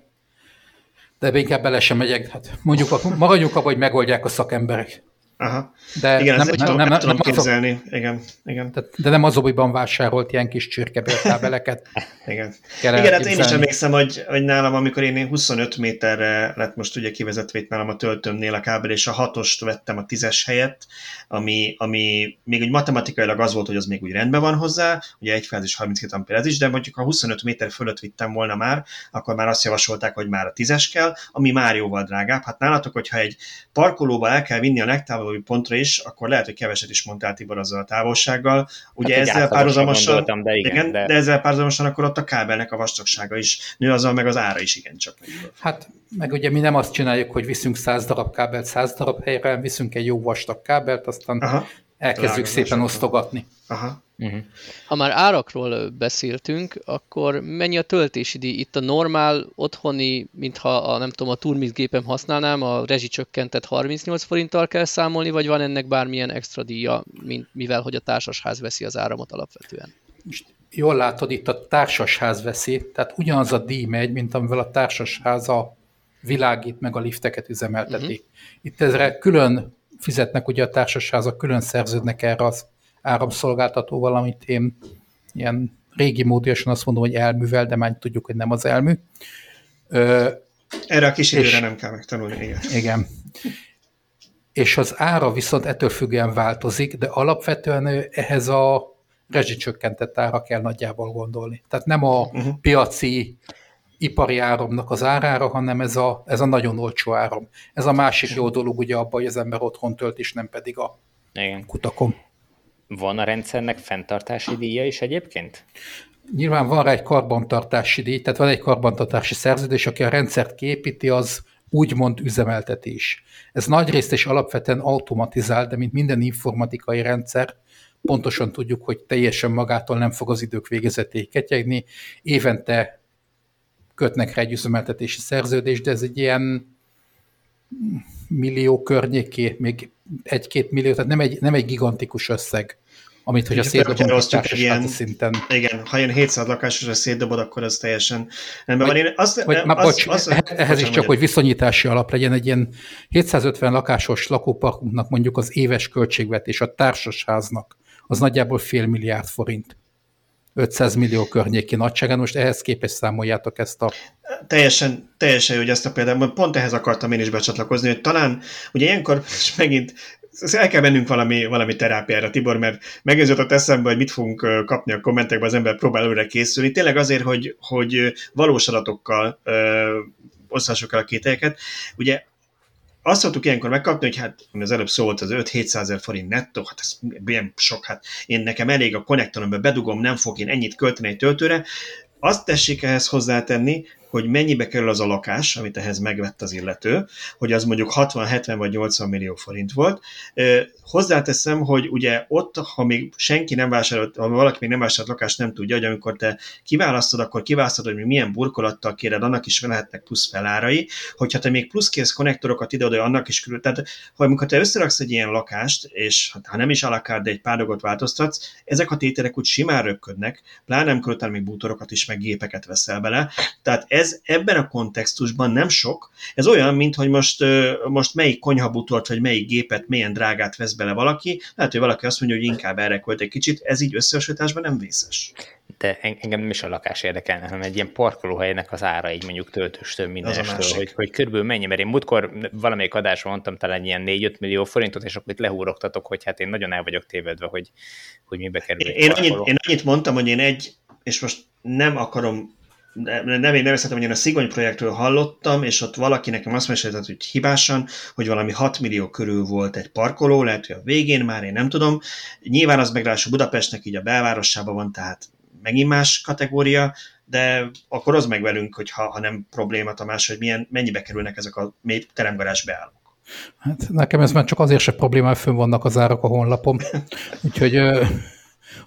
de inkább bele sem megyek. Hát mondjuk, maradjunk abban, hogy megoldják a szakemberek. Aha. De igen, nem, nem, nem, nem, tudom nem képzelni. Igen, igen. De, de nem az obiban vásárolt ilyen kis csirkebélkábeleket. igen. Igen, hát én is emlékszem, hogy, hogy nálam, amikor én 25 méterre lett most ugye kivezetve itt nálam a töltőmnél a kábel, és a hatost vettem a tízes helyett, ami, ami még úgy matematikailag az volt, hogy az még úgy rendben van hozzá, ugye egy fázis 32 ampere ez is, de mondjuk ha 25 méter fölött vittem volna már, akkor már azt javasolták, hogy már a tízes kell, ami már jóval drágább. Hát nálatok, hogyha egy parkolóba el kell vinni a legtávolabb pontra is, akkor lehet, hogy keveset is mondtál Tibor azzal a távolsággal. Ugye hát ezzel párhuzamosan, de, igen, igen, de... de ezzel párhuzamosan akkor ott a kábelnek a vastagsága is nő, azzal meg az ára is igencsak. Hát meg ugye mi nem azt csináljuk, hogy viszünk 100 darab kábelt 100 darab helyre, viszünk egy jó vastag kábelt, aztán Aha. Elkezdjük szépen osztogatni. Aha. Uh-huh. Ha már árakról beszéltünk, akkor mennyi a töltési díj? Itt a normál otthoni, mintha a, nem tudom, a Turmix gépem használnám, a rezsicsökkentett 38 forinttal kell számolni, vagy van ennek bármilyen extra díja, mint, mivel hogy a társasház veszi az áramot alapvetően? Most jól látod, itt a társasház veszi, tehát ugyanaz a díj megy, mint amivel a társasház a világít meg a lifteket üzemelteti. Uh-huh. Itt ezre külön fizetnek ugye a társasházak, külön szerződnek erre az áramszolgáltatóval, amit én ilyen régi módiasan azt mondom, hogy elművel, de már tudjuk, hogy nem az elmű. Ö, Erre a kis időre és, nem kell megtanulni, igen. Igen. És az ára viszont ettől függően változik, de alapvetően ehhez a rezsicsökkentett ára kell nagyjából gondolni. Tehát nem a uh-huh. piaci ipari áramnak az árára, hanem ez a, ez a nagyon olcsó áram. Ez a másik jó dolog ugye abban, hogy az ember otthon tölt, és nem pedig a Igen. kutakon. Van a rendszernek fenntartási díja is egyébként? Nyilván van rá egy karbantartási díj, tehát van egy karbantartási szerződés, aki a rendszert képíti, az úgymond üzemelteti is. Ez nagyrészt és alapvetően automatizált, de mint minden informatikai rendszer, pontosan tudjuk, hogy teljesen magától nem fog az idők végezetéig ketyegni. Évente kötnek rá egy üzemeltetési szerződést, de ez egy ilyen millió környéké, még egy-két millió, tehát nem egy, nem egy gigantikus összeg amit, hogy a szétdobott ilyen, szinten. Igen, ha ilyen 700 lakásosra szétdobod, akkor az teljesen rendben van. Én azt, vagy, az, bocs, az, ehhez is csak, hogy viszonyítási alap legyen egy ilyen 750 lakásos lakóparkunknak mondjuk az éves költségvetés a társasháznak, az nagyjából fél milliárd forint. 500 millió környéki nagyságán, most ehhez képest számoljátok ezt a... Teljesen, teljesen hogy ezt a példát, pont ehhez akartam én is becsatlakozni, hogy talán, ugye ilyenkor, és megint el kell mennünk valami, valami terápiára, Tibor, mert megőzött eszembe, hogy mit fogunk kapni a kommentekben, az ember próbál előre készülni. Tényleg azért, hogy, hogy valós adatokkal ö, osztassuk el a kételyeket. Ugye azt szoktuk ilyenkor megkapni, hogy hát az előbb szólt az 5-700 ezer forint nettó, hát ez milyen sok, hát én nekem elég a konnektoromba bedugom, nem fog én ennyit költeni egy töltőre. Azt tessék ehhez hozzátenni, hogy mennyibe kerül az a lakás, amit ehhez megvett az illető, hogy az mondjuk 60, 70 vagy 80 millió forint volt. Hozzáteszem, hogy ugye ott, ha még senki nem vásárolt, ha valaki még nem vásárolt lakást, nem tudja, hogy amikor te kiválasztod, akkor kiválasztod, hogy milyen burkolattal kéred, annak is lehetnek plusz felárai, hogyha te még plusz kész konnektorokat ide annak is körül. Tehát, ha amikor te összeraksz egy ilyen lakást, és hát, ha nem is alakár, de egy pár dolgot változtatsz, ezek a tételek úgy simán röpködnek, pláne amikor még bútorokat is, meg gépeket veszel bele. Tehát ez ebben a kontextusban nem sok. Ez olyan, mint hogy most, most melyik konyhabutort, vagy melyik gépet, milyen drágát vesz bele valaki. Lehet, hogy valaki azt mondja, hogy inkább erre költ egy kicsit, ez így összehasonlításban nem vészes. De engem nem is a lakás érdekelne, hanem egy ilyen parkolóhelynek az ára, így mondjuk töltőstől, mindenestől, hogy, hogy körülbelül mennyi, mert én múltkor valamelyik adásban mondtam talán ilyen 4-5 millió forintot, és akkor itt lehúrogtatok, hogy hát én nagyon el vagyok tévedve, hogy, hogy mibe kerül. Én, annyit, én annyit mondtam, hogy én egy, és most nem akarom nem, nem én nevezhetem, hogy én a Szigony projektről hallottam, és ott valaki nekem azt mesélte, hogy hibásan, hogy valami 6 millió körül volt egy parkoló, lehet, hogy a végén már, én nem tudom. Nyilván az meg Budapestnek így a belvárosában van, tehát megint más kategória, de akkor az meg velünk, hogy ha, ha nem probléma, Tamás, hogy milyen, mennyibe kerülnek ezek a teremgarázs beállók. Hát nekem ez már csak azért se probléma, hogy fönn vannak az árak a honlapom. Úgyhogy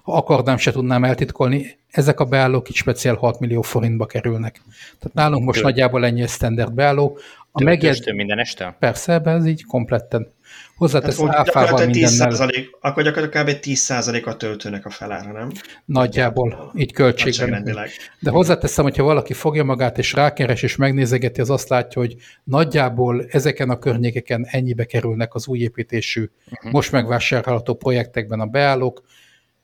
ha akarnám, se tudnám eltitkolni, ezek a beállók itt speciál 6 millió forintba kerülnek. Tehát nálunk most Tő. nagyjából ennyi a standard beálló. A megjegyz... minden este? Persze, ebben ez így kompletten. Hozzátesz hát, áfával mindennel. Akkor gyakorlatilag kb. 10% a töltőnek a felára, nem? Nagyjából, így költségben. De hozzáteszem, hogyha valaki fogja magát és rákeres és megnézegeti, az azt látja, hogy nagyjából ezeken a környékeken ennyibe kerülnek az új építésű, uh-huh. most megvásárolható projektekben a beállók,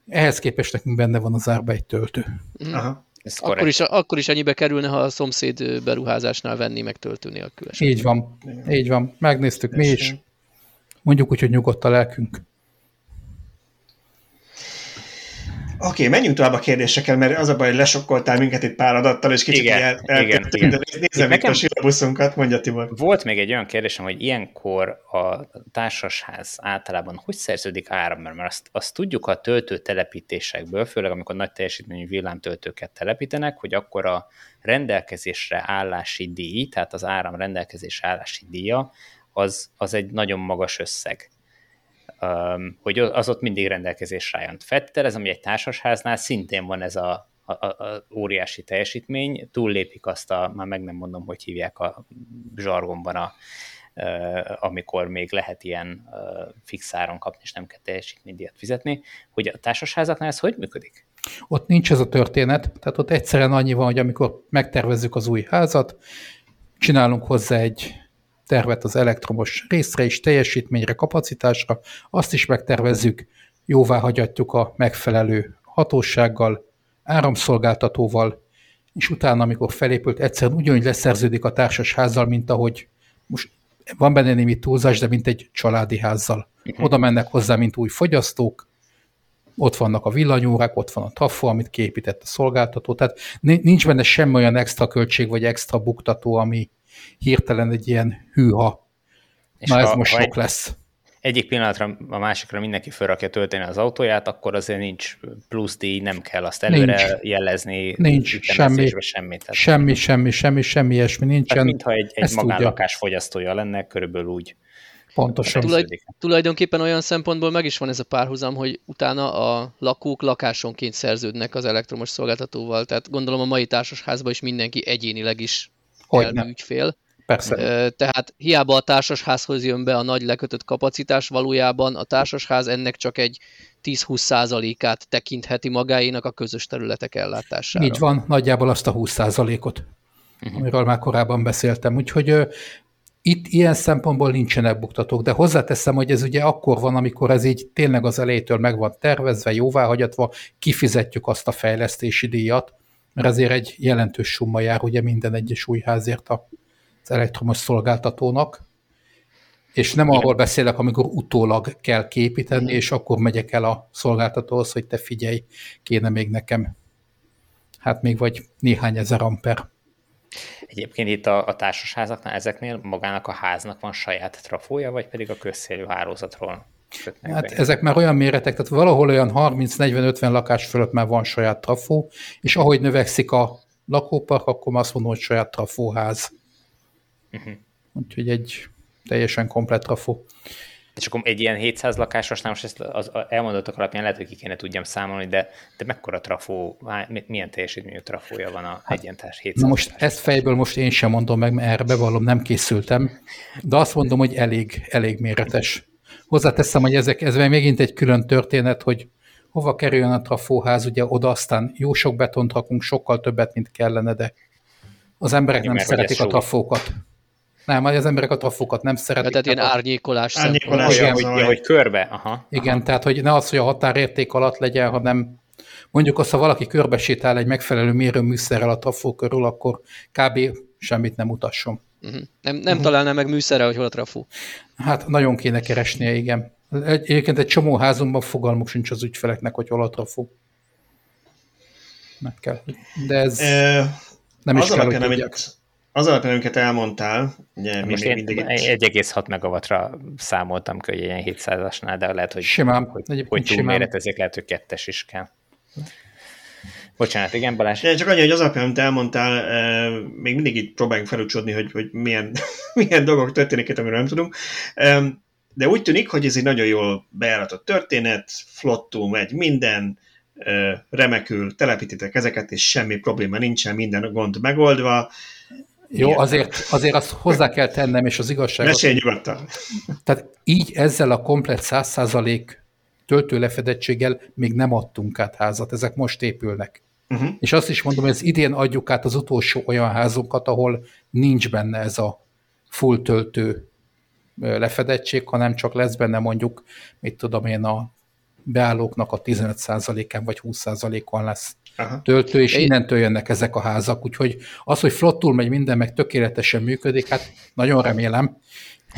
ehhez képest nekünk benne van az árba egy töltő. Mhm. Aha. Ez akkor, is, akkor is ennyibe kerülne, ha a szomszéd beruházásnál venni meg töltő nélkül. Így van, így van. Megnéztük mi is. Mondjuk úgy, hogy nyugodt a lelkünk. Oké, okay, menjünk tovább a kérdésekkel, mert az a baj, hogy lesokkoltál minket itt pár adattal, és kicsit igen, el, igen, igen. De nézzem itt a sírabuszunkat, mondja Tibor. Volt még egy olyan kérdésem, hogy ilyenkor a társasház általában hogy szerződik áram, mert azt, azt tudjuk a töltő telepítésekből, főleg amikor nagy teljesítményű villámtöltőket telepítenek, hogy akkor a rendelkezésre állási díj, tehát az áram rendelkezésre állási díja, az, az egy nagyon magas összeg hogy az ott mindig rendelkezésre álljon. ez ami egy társasháznál szintén van ez a, a, a óriási teljesítmény, túllépik azt a, már meg nem mondom, hogy hívják a zsargonban a, amikor még lehet ilyen fix áron kapni, és nem kell teljesítménydíjat fizetni, hogy a társasházaknál ez hogy működik? Ott nincs ez a történet, tehát ott egyszerűen annyi van, hogy amikor megtervezzük az új házat, csinálunk hozzá egy tervet az elektromos részre és teljesítményre, kapacitásra, azt is megtervezzük, jóvá hagyatjuk a megfelelő hatósággal, áramszolgáltatóval, és utána, amikor felépült, egyszerűen ugyanúgy leszerződik a társas házzal, mint ahogy most van benne némi túlzás, de mint egy családi házzal. Uh-huh. Oda mennek hozzá, mint új fogyasztók, ott vannak a villanyórák, ott van a TAFO, amit kiépített a szolgáltató, tehát nincs benne semmi olyan extra költség vagy extra buktató, ami, hirtelen egy ilyen hűha. És Na ez ha, most ha sok lesz. Egyik pillanatra a másikra mindenki felrakja tölteni az autóját, akkor azért nincs plusz díj, nem kell azt előre nincs. jelezni. Nincs semmi, semmi, tehát semmi, semmi, semmi, semmi ilyesmi nincsen. Tehát mintha egy, egy magánlakás fogyasztója lenne, körülbelül úgy. Pontosan. Tulaj, tulajdonképpen olyan szempontból meg is van ez a párhuzam, hogy utána a lakók lakásonként szerződnek az elektromos szolgáltatóval. Tehát gondolom a mai társasházban is mindenki egyénileg is elmű ügyfél. Persze. Tehát hiába a társasházhoz jön be a nagy lekötött kapacitás, valójában a társasház ennek csak egy 10-20 százalékát tekintheti magáénak a közös területek ellátására. Így van, nagyjából azt a 20 százalékot, uh-huh. amiről már korábban beszéltem. Úgyhogy itt ilyen szempontból nincsenek buktatók, de hozzáteszem, hogy ez ugye akkor van, amikor ez így tényleg az elejétől meg van tervezve, jóváhagyatva, kifizetjük azt a fejlesztési díjat, mert ezért egy jelentős summa jár ugye minden egyes új házért az elektromos szolgáltatónak. És nem arról beszélek, amikor utólag kell képíteni, és akkor megyek el a szolgáltatóhoz, hogy te figyelj, kéne még nekem, hát még vagy néhány ezer amper. Egyébként itt a, a társasházaknál ezeknél magának a háznak van saját trafója, vagy pedig a közszélű hálózatról Hát be. ezek már olyan méretek, tehát valahol olyan 30-40-50 lakás fölött már van saját trafó, és ahogy növekszik a lakópark, akkor azt mondom, hogy saját trafóház. Uh-huh. Úgyhogy egy teljesen komplet trafó. És akkor egy ilyen 700 lakásosnál most ezt az elmondottak alapján lehet, hogy ki kéne tudjam számolni, de, de mekkora trafó, milyen teljesítményű trafója van a hát, egyentás 700 Na most lakás. ezt fejből most én sem mondom meg, mert erre bevallom, nem készültem, de azt mondom, hogy elég, elég méretes. Hozzáteszem, hogy ezek, ez megint egy külön történet, hogy hova kerüljön a trafóház, ugye oda aztán jó sok betont rakunk, sokkal többet, mint kellene, de az emberek nem szeretik a trafókat. Nem, az emberek a trafokat nem szeretik. Tehát ilyen árnyékolás, árnyékolás olyan, hogy, ja, hogy körbe. Aha, Igen, aha. tehát hogy ne az, hogy a határérték alatt legyen, hanem mondjuk azt, ha valaki körbesétál egy megfelelő mérőműszerrel a trafó körül, akkor kb. semmit nem utasson. Uh-huh. Nem, nem uh-huh. találná meg műszerrel, hogy hol a trafó. Hát nagyon kéne keresnie, igen. Egyébként egy csomó házunkban fogalmuk sincs az ügyfeleknek, hogy hol a trafó. Meg kell. De ez e, nem is kell, hogy tudják az alapján, amiket elmondtál, ugye Most én mindig 1,6 megawattra számoltam hogy ilyen 700-asnál, de lehet, hogy, simán, hogy, hogy túlméretezik, lehet, hogy kettes is kell. Bocsánat, igen, Balázs? Ja, csak annyi, hogy az alapján, amit elmondtál, eh, még mindig itt próbáljunk felúcsodni, hogy, hogy milyen, milyen dolgok történik itt, amiről nem tudunk. De úgy tűnik, hogy ez egy nagyon jól bejáratott történet, flottul megy minden, eh, remekül telepítitek ezeket, és semmi probléma nincsen, minden gond megoldva. Jó, azért, azért azt hozzá kell tennem, és az igazság... Mesélj nyugodtan. Tehát így ezzel a komplet 100% töltőlefedettséggel még nem adtunk át házat, ezek most épülnek. Uh-huh. És azt is mondom, hogy ez idén adjuk át az utolsó olyan házunkat, ahol nincs benne ez a full töltő lefedettség, hanem csak lesz benne mondjuk, mit tudom én, a beállóknak a 15%-án vagy 20%-on lesz Aha. töltő, és innentől jönnek ezek a házak, úgyhogy az, hogy flottul megy minden, meg tökéletesen működik, hát nagyon remélem.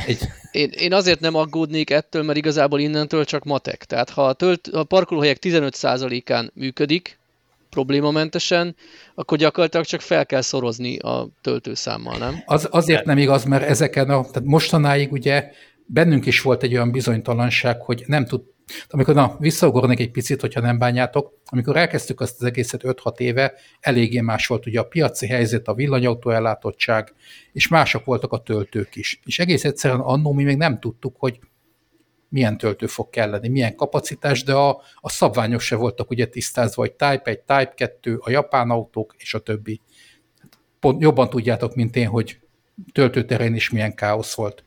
Egy... Én, én azért nem aggódnék ettől, mert igazából innentől csak matek. Tehát ha a, tölt, a parkolóhelyek 15%-án működik, problémamentesen, akkor gyakorlatilag csak fel kell szorozni a töltőszámmal, nem? Az, azért nem igaz, mert ezeken a, tehát mostanáig ugye bennünk is volt egy olyan bizonytalanság, hogy nem tud, amikor, na, visszaugornék egy picit, hogyha nem bánjátok, amikor elkezdtük azt az egészet 5-6 éve, eléggé más volt ugye a piaci helyzet, a villanyautó ellátottság, és mások voltak a töltők is. És egész egyszerűen annó mi még nem tudtuk, hogy milyen töltő fog kelleni, milyen kapacitás, de a, a szabványok se voltak ugye tisztázva, hogy Type 1, Type 2, a japán autók és a többi. Pont jobban tudjátok, mint én, hogy töltőterén is milyen káosz volt.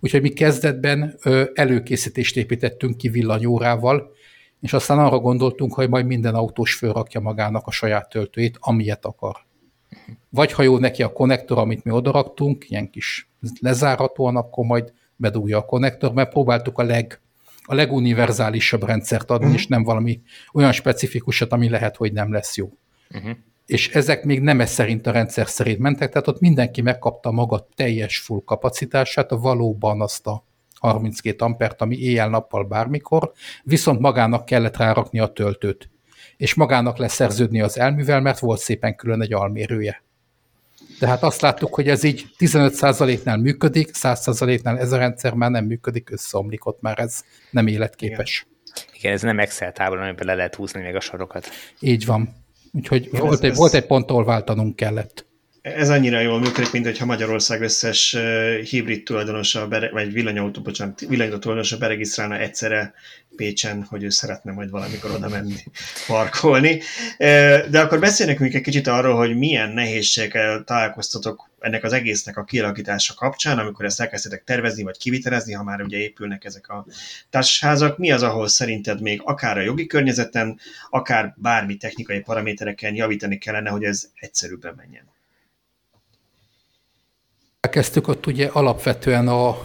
Úgyhogy mi kezdetben előkészítést építettünk ki villanyórával, és aztán arra gondoltunk, hogy majd minden autós fölrakja magának a saját töltőjét, amilyet akar. Vagy ha jó neki a konnektor, amit mi odaraktunk, ilyen kis lezárhatóan, akkor majd bedugja a konnektor, mert próbáltuk a, leg, a leguniverzálisabb rendszert adni, uh-huh. és nem valami olyan specifikusat, ami lehet, hogy nem lesz jó. Uh-huh és ezek még nem ez szerint a rendszer szerint mentek, tehát ott mindenki megkapta maga teljes full kapacitását, valóban azt a 32 ampert, ami éjjel-nappal bármikor, viszont magának kellett rárakni a töltőt, és magának leszerződni az elművel, mert volt szépen külön egy almérője. De hát azt láttuk, hogy ez így 15%-nál működik, 100%-nál ez a rendszer már nem működik, összeomlik ott már ez nem életképes. Igen, Igen ez nem Excel tábla, amiben le lehet húzni még a sorokat. Így van. Úgyhogy volt, egy, volt egy pont, ahol váltanunk kellett. Ez annyira jól működik, mint hogyha Magyarország összes hibrid tulajdonosa, vagy villanyautó, bocsánat, villanyautó tulajdonosa beregisztrálna egyszerre Pécsen, hogy ő szeretne majd valamikor oda menni, parkolni. De akkor beszélnek még egy kicsit arról, hogy milyen nehézségekkel találkoztatok ennek az egésznek a kialakítása kapcsán, amikor ezt elkezdtetek tervezni, vagy kivitelezni, ha már ugye épülnek ezek a társasházak. Mi az, ahol szerinted még akár a jogi környezeten, akár bármi technikai paramétereken javítani kellene, hogy ez egyszerűbben menjen? Elkezdtük ott ugye alapvetően a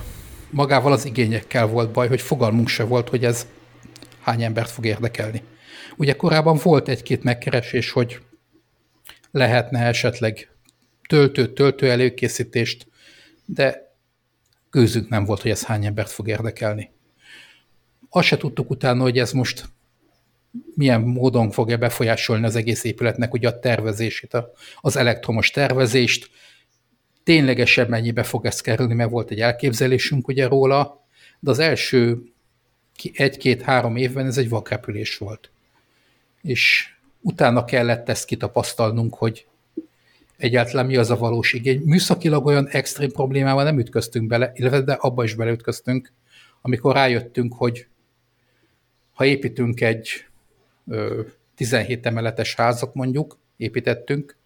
magával az igényekkel volt baj, hogy fogalmunk se volt, hogy ez hány embert fog érdekelni. Ugye korábban volt egy-két megkeresés, hogy lehetne esetleg töltő, töltő előkészítést, de gőzünk nem volt, hogy ez hány embert fog érdekelni. Azt se tudtuk utána, hogy ez most milyen módon fogja befolyásolni az egész épületnek ugye a tervezését, az elektromos tervezést, ténylegesen mennyibe fog ez kerülni, mert volt egy elképzelésünk ugye róla, de az első egy-két-három évben ez egy vakrepülés volt. És utána kellett ezt kitapasztalnunk, hogy egyáltalán mi az a valós igény. Műszakilag olyan extrém problémával nem ütköztünk bele, illetve de abba is beleütköztünk, amikor rájöttünk, hogy ha építünk egy ö, 17 emeletes házat mondjuk, építettünk,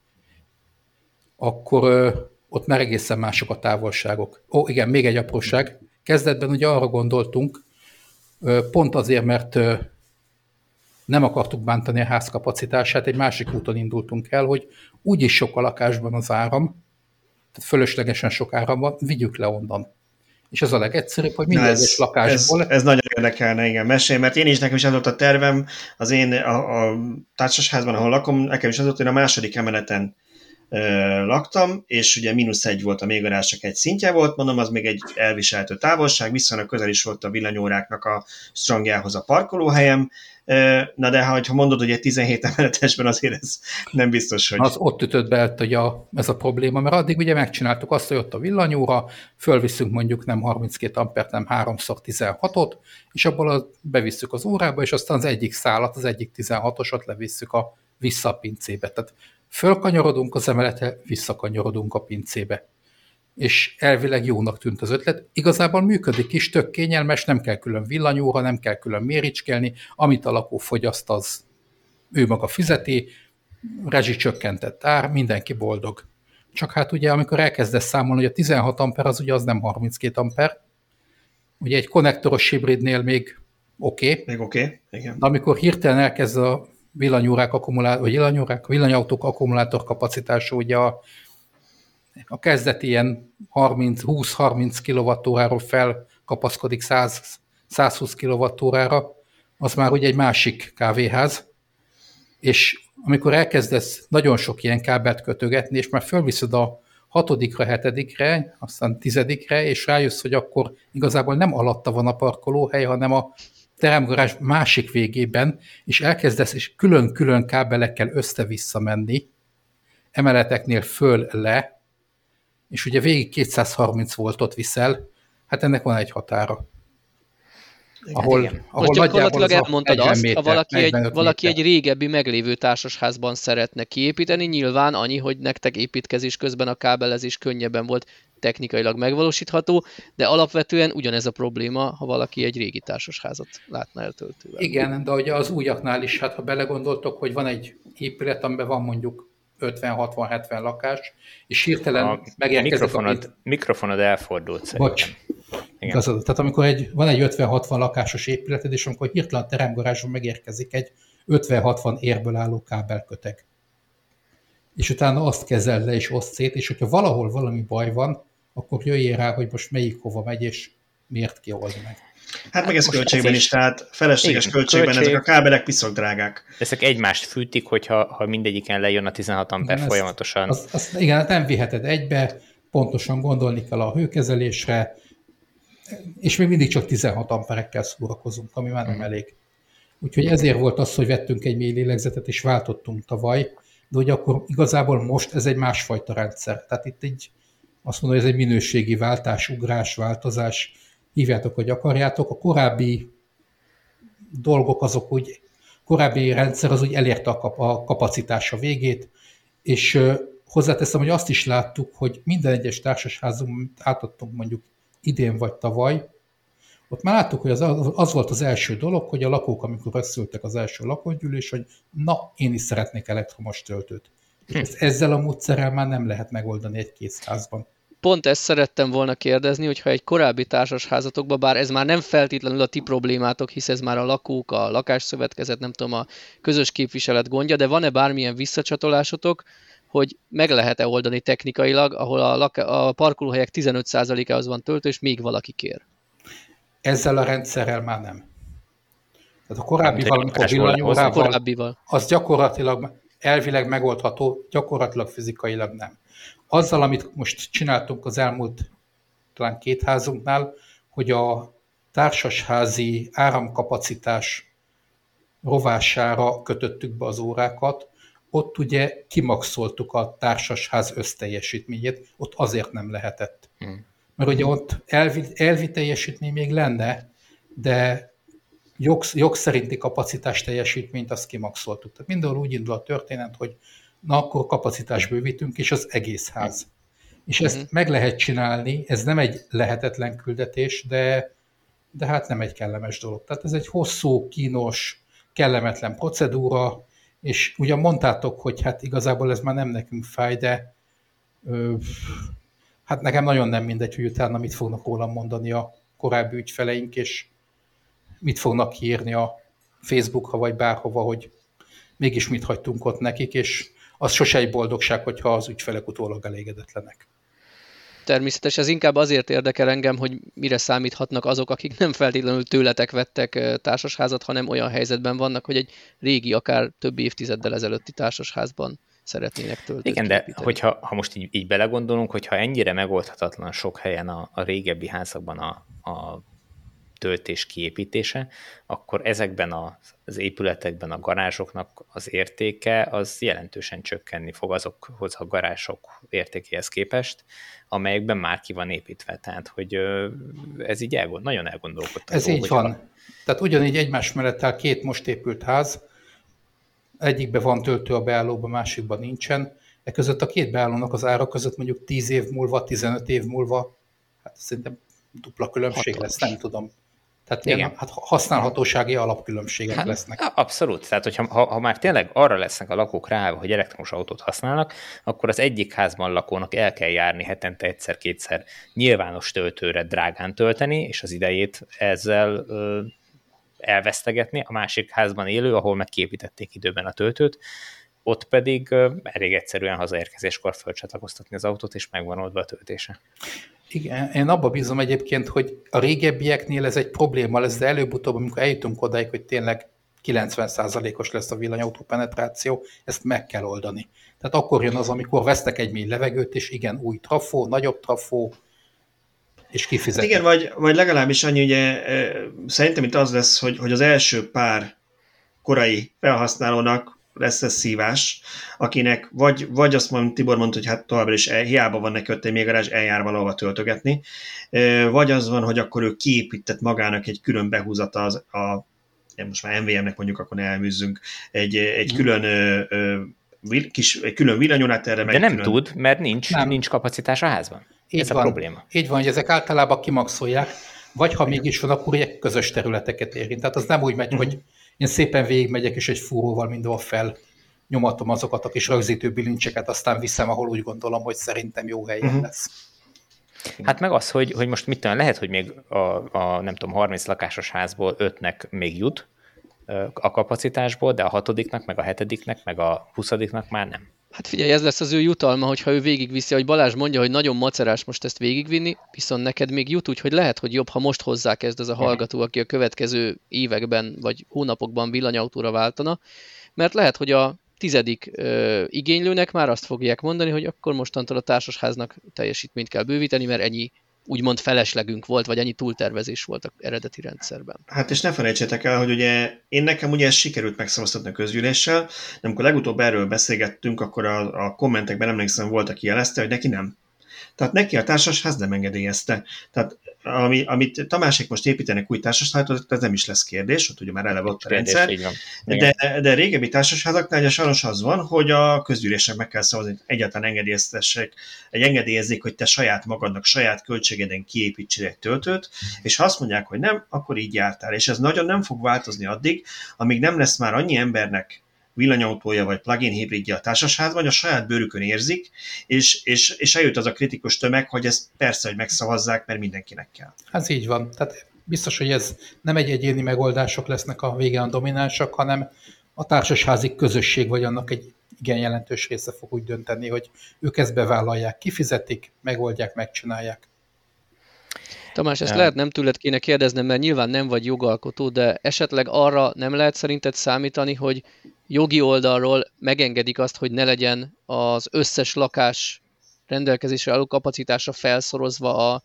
akkor ott már egészen mások a távolságok. Ó, igen, még egy apróság. Kezdetben ugye arra gondoltunk, pont azért, mert nem akartuk bántani a ház kapacitását, egy másik úton indultunk el, hogy úgyis sok a lakásban az áram, tehát fölöslegesen sok áram van, vigyük le onnan. És ez a legegyszerűbb, hogy minden ez, egyes lakásból... Ez, ez nagyon érdekelne, igen, mesélj, mert én is nekem is az volt a tervem, az én a, a társasházban, ahol lakom, nekem is az volt, hogy a második emeleten laktam, és ugye mínusz egy volt a mélygarázsak egy szintje volt, mondom, az még egy elviselhető távolság, viszonylag közel is volt a villanyóráknak a strongjához a parkolóhelyem, na de ha mondod, hogy egy 17 emeletesben azért ez nem biztos, hogy... Az ott ütött be hogy a, ez a probléma, mert addig ugye megcsináltuk azt, hogy ott a villanyóra, fölviszünk mondjuk nem 32 ampert, nem 3x16-ot, és abból bevisszük az órába, és aztán az egyik szálat, az egyik 16-osat levisszük a vissza a pincébe. Tehát Fölkanyarodunk az emelete, visszakanyarodunk a pincébe. És elvileg jónak tűnt az ötlet. Igazából működik is, tök kényelmes, nem kell külön villanyóra, nem kell külön méricskelni, amit a lakó fogyaszt, az ő maga fizeti, rezsicsökkentett ár, mindenki boldog. Csak hát ugye, amikor elkezdesz számolni, hogy a 16 amper az ugye az nem 32 amper, ugye egy konnektoros hibridnél még oké. Okay, még oké, okay, igen. De amikor hirtelen elkezd a villanyórák akkumulátor, vagy villanyórák, villanyautók akkumulátor kapacitása ugye a, a kezdeti ilyen 20-30 kWh-ról felkapaszkodik 100, 120 kWh-ra, az már ugye egy másik kávéház, és amikor elkezdesz nagyon sok ilyen kábelt kötögetni, és már fölviszed a hatodikra, hetedikre, aztán tizedikre, és rájössz, hogy akkor igazából nem alatta van a parkolóhely, hanem a teremgarázs másik végében, és elkezdesz és külön-külön kábelekkel össze-vissza menni, emeleteknél föl-le, és ugye végig 230 voltot viszel, hát ennek van egy határa. Ahol, igen. ahol Most gyakorlatilag elmondtad azt, méter, ha valaki, egy, valaki egy régebbi meglévő társasházban szeretne kiépíteni, nyilván annyi, hogy nektek építkezés közben a kábelezés könnyebben volt technikailag megvalósítható, de alapvetően ugyanez a probléma, ha valaki egy régi társasházat látna eltöltővel. Igen, de ugye az újaknál is, hát ha belegondoltok, hogy van egy épület, amiben van mondjuk 50-60-70 lakás, és hirtelen a megérkezik mikrofonod, a... mikrofonod elfordult szerintem. Bocs. Igen. Igazad. Tehát amikor egy, van egy 50-60 lakásos épületed, és amikor hirtelen a teremgarázson megérkezik egy 50-60 érből álló kábelköteg, és utána azt kezeld le és oszt szét, és hogyha valahol valami baj van, akkor jöjjél rá, hogy most melyik hova megy, és miért kiold meg. Hát meg ez költségben is, tehát felesleges igen, költségben költség, ezek a kábelek piszok drágák. Ezek egymást fűtik, hogyha ha mindegyiken lejön a 16 amper igen, folyamatosan. Az, az, igen, hát nem viheted egybe, pontosan gondolni kell a hőkezelésre, és még mindig csak 16 amperekkel szórakozunk, ami már nem hmm. elég. Úgyhogy ezért volt az, hogy vettünk egy mély lélegzetet, és váltottunk tavaly, de hogy akkor igazából most ez egy másfajta rendszer. Tehát itt egy, azt mondom, hogy ez egy minőségi váltás, ugrás, változás, hívjátok, hogy akarjátok. A korábbi dolgok azok úgy, korábbi rendszer az úgy elérte a, kap, a kapacitása végét, és hozzáteszem, hogy azt is láttuk, hogy minden egyes társasházunk átadtunk mondjuk idén vagy tavaly, ott már láttuk, hogy az, az volt az első dolog, hogy a lakók, amikor beszéltek az első lakógyűlés, hogy na, én is szeretnék elektromos töltőt. Hm. Ezt ezzel a módszerrel már nem lehet megoldani egy készházban. Pont ezt szerettem volna kérdezni, hogyha egy korábbi társasházatokban, bár ez már nem feltétlenül a ti problémátok, hisz ez már a lakók, a lakásszövetkezet, nem tudom, a közös képviselet gondja, de van-e bármilyen visszacsatolásotok, hogy meg lehet-e oldani technikailag, ahol a, lak- a parkolóhelyek 15%-ához van töltő, és még valaki kér? Ezzel a rendszerrel már nem. Tehát a korábbival, amikor villanyórával, az gyakorlatilag elvileg megoldható, gyakorlatilag fizikailag nem. Azzal, amit most csináltunk az elmúlt talán két házunknál, hogy a társasházi áramkapacitás rovására kötöttük be az órákat, ott ugye kimaxoltuk a társasház összteljesítményét, ott azért nem lehetett. Hmm. Mert ugye ott elvi, elvi teljesítmény még lenne, de jog, jog szerinti kapacitás teljesítményt azt kimaxoltuk. Tehát mindenhol úgy indul a történet, hogy na akkor kapacitás bővítünk, és az egész ház. És ezt hmm. meg lehet csinálni, ez nem egy lehetetlen küldetés, de, de hát nem egy kellemes dolog. Tehát ez egy hosszú, kínos, kellemetlen procedúra, és ugyan mondtátok, hogy hát igazából ez már nem nekünk fáj, de ö, hát nekem nagyon nem mindegy, hogy utána mit fognak rólam mondani a korábbi ügyfeleink, és mit fognak írni a Facebookra, vagy bárhova, hogy mégis mit hagytunk ott nekik, és az sose egy boldogság, hogyha az ügyfelek utólag elégedetlenek természetes. Ez inkább azért érdekel engem, hogy mire számíthatnak azok, akik nem feltétlenül tőletek vettek társasházat, hanem olyan helyzetben vannak, hogy egy régi, akár több évtizeddel ezelőtti társasházban szeretnének tölteni. Igen, de hogyha ha most így, így belegondolunk, hogyha ennyire megoldhatatlan sok helyen a, a régebbi házakban a, a töltés kiépítése, akkor ezekben az épületekben a garázsoknak az értéke az jelentősen csökkenni fog azokhoz a garázsok értékéhez képest, amelyekben már ki van építve. Tehát, hogy ez így elgond, nagyon elgondolkodtam. Ez így van. A... Tehát ugyanígy egymás mellett áll két most épült ház, egyikben van töltő a beállóban, másikban nincsen. E között a két beállónak az ára között mondjuk 10 év múlva, 15 év múlva, hát szerintem dupla különbség Hatalmas. lesz, nem tudom. Tehát Igen. ilyen hát használhatósági alapkülönbségek hát, lesznek. Abszolút. Tehát, hogyha, ha, ha már tényleg arra lesznek a lakók rá, hogy elektromos autót használnak, akkor az egyik házban lakónak el kell járni hetente egyszer-kétszer nyilvános töltőre drágán tölteni, és az idejét ezzel ö, elvesztegetni. A másik házban élő, ahol megképítették időben a töltőt, ott pedig elég egyszerűen hazaérkezéskor fölcsatlakoztatni az autót, és megvan oldva a töltése. Igen, én abba bízom egyébként, hogy a régebbieknél ez egy probléma lesz, de előbb-utóbb, amikor eljutunk odáig, hogy tényleg 90%-os lesz a villanyautó penetráció, ezt meg kell oldani. Tehát akkor jön az, amikor vesztek egy mély levegőt, és igen, új trafó, nagyobb trafó, és kifizet. Hát igen, vagy, vagy legalábbis annyi, ugye szerintem itt az lesz, hogy, hogy az első pár korai felhasználónak lesz ez szívás, akinek vagy, vagy azt mondom, Tibor mondta, hogy hát továbbra is el, hiába van neki ott egy még garázs, eljár valahova töltögetni, vagy az van, hogy akkor ő kiépített magának egy külön behúzata az, a most már MVM-nek mondjuk, akkor ne elműzzünk, egy, egy mhm. külön ö, kis, egy külön villanyonát erre. De nem külön... tud, mert nincs, nem. nincs kapacitás a házban. Így Ez van. a probléma. Így van, hogy ezek általában kimaxolják, vagy ha mégis van, akkor egy közös területeket érint. Tehát az nem úgy megy, uh-huh. hogy én szépen végigmegyek, és egy fúróval mindenhol fel nyomatom azokat a kis rögzítő bilincseket, aztán viszem, ahol úgy gondolom, hogy szerintem jó helyen uh-huh. lesz. Hát meg az, hogy, hogy most mit tudom, lehet, hogy még a, a nem tudom, 30 lakásos házból ötnek még jut a kapacitásból, de a hatodiknak, meg a hetediknek, meg a huszadiknak már nem. Hát figyelj, ez lesz az ő jutalma, hogyha ő végigviszi, hogy Balázs mondja, hogy nagyon macerás most ezt végigvinni, viszont neked még jut, úgyhogy lehet, hogy jobb, ha most hozzákezd ez a hallgató, aki a következő években vagy hónapokban villanyautóra váltana, mert lehet, hogy a tizedik ö, igénylőnek már azt fogják mondani, hogy akkor mostantól a társasháznak teljesítményt kell bővíteni, mert ennyi úgymond feleslegünk volt, vagy ennyi túltervezés volt a eredeti rendszerben. Hát és ne felejtsétek el, hogy ugye én nekem ugye ez sikerült megszavaztatni a közgyűléssel, de amikor legutóbb erről beszélgettünk, akkor a, a kommentekben emlékszem volt, aki jelezte, hogy neki nem. Tehát neki a társasház nem engedélyezte. Tehát ami, amit Tamásék most építenek új társasházat, ez nem is lesz kérdés, ott ugye már eleve ott a rendszer. De, de régebbi társasházaknál ugye sajnos az van, hogy a közgyűlések meg kell szavazni, hogy egyáltalán engedélyeztessek, egy engedélyezzék, hogy te saját magadnak, saját költségeden kiépítsél egy töltőt, és ha azt mondják, hogy nem, akkor így jártál. És ez nagyon nem fog változni addig, amíg nem lesz már annyi embernek villanyautója vagy plug-in hibridja a társasházban, a saját bőrükön érzik, és, és, és eljut az a kritikus tömeg, hogy ezt persze, hogy megszavazzák, mert mindenkinek kell. Ez így van. Tehát biztos, hogy ez nem egy egyéni megoldások lesznek a végén a dominánsak, hanem a társasházi közösség vagy annak egy igen jelentős része fog úgy dönteni, hogy ők ezt bevállalják, kifizetik, megoldják, megcsinálják. Tamás, ezt nem. lehet nem tőled kéne kérdeznem, mert nyilván nem vagy jogalkotó, de esetleg arra nem lehet szerinted számítani, hogy jogi oldalról megengedik azt, hogy ne legyen az összes lakás rendelkezésre álló kapacitása felszorozva a,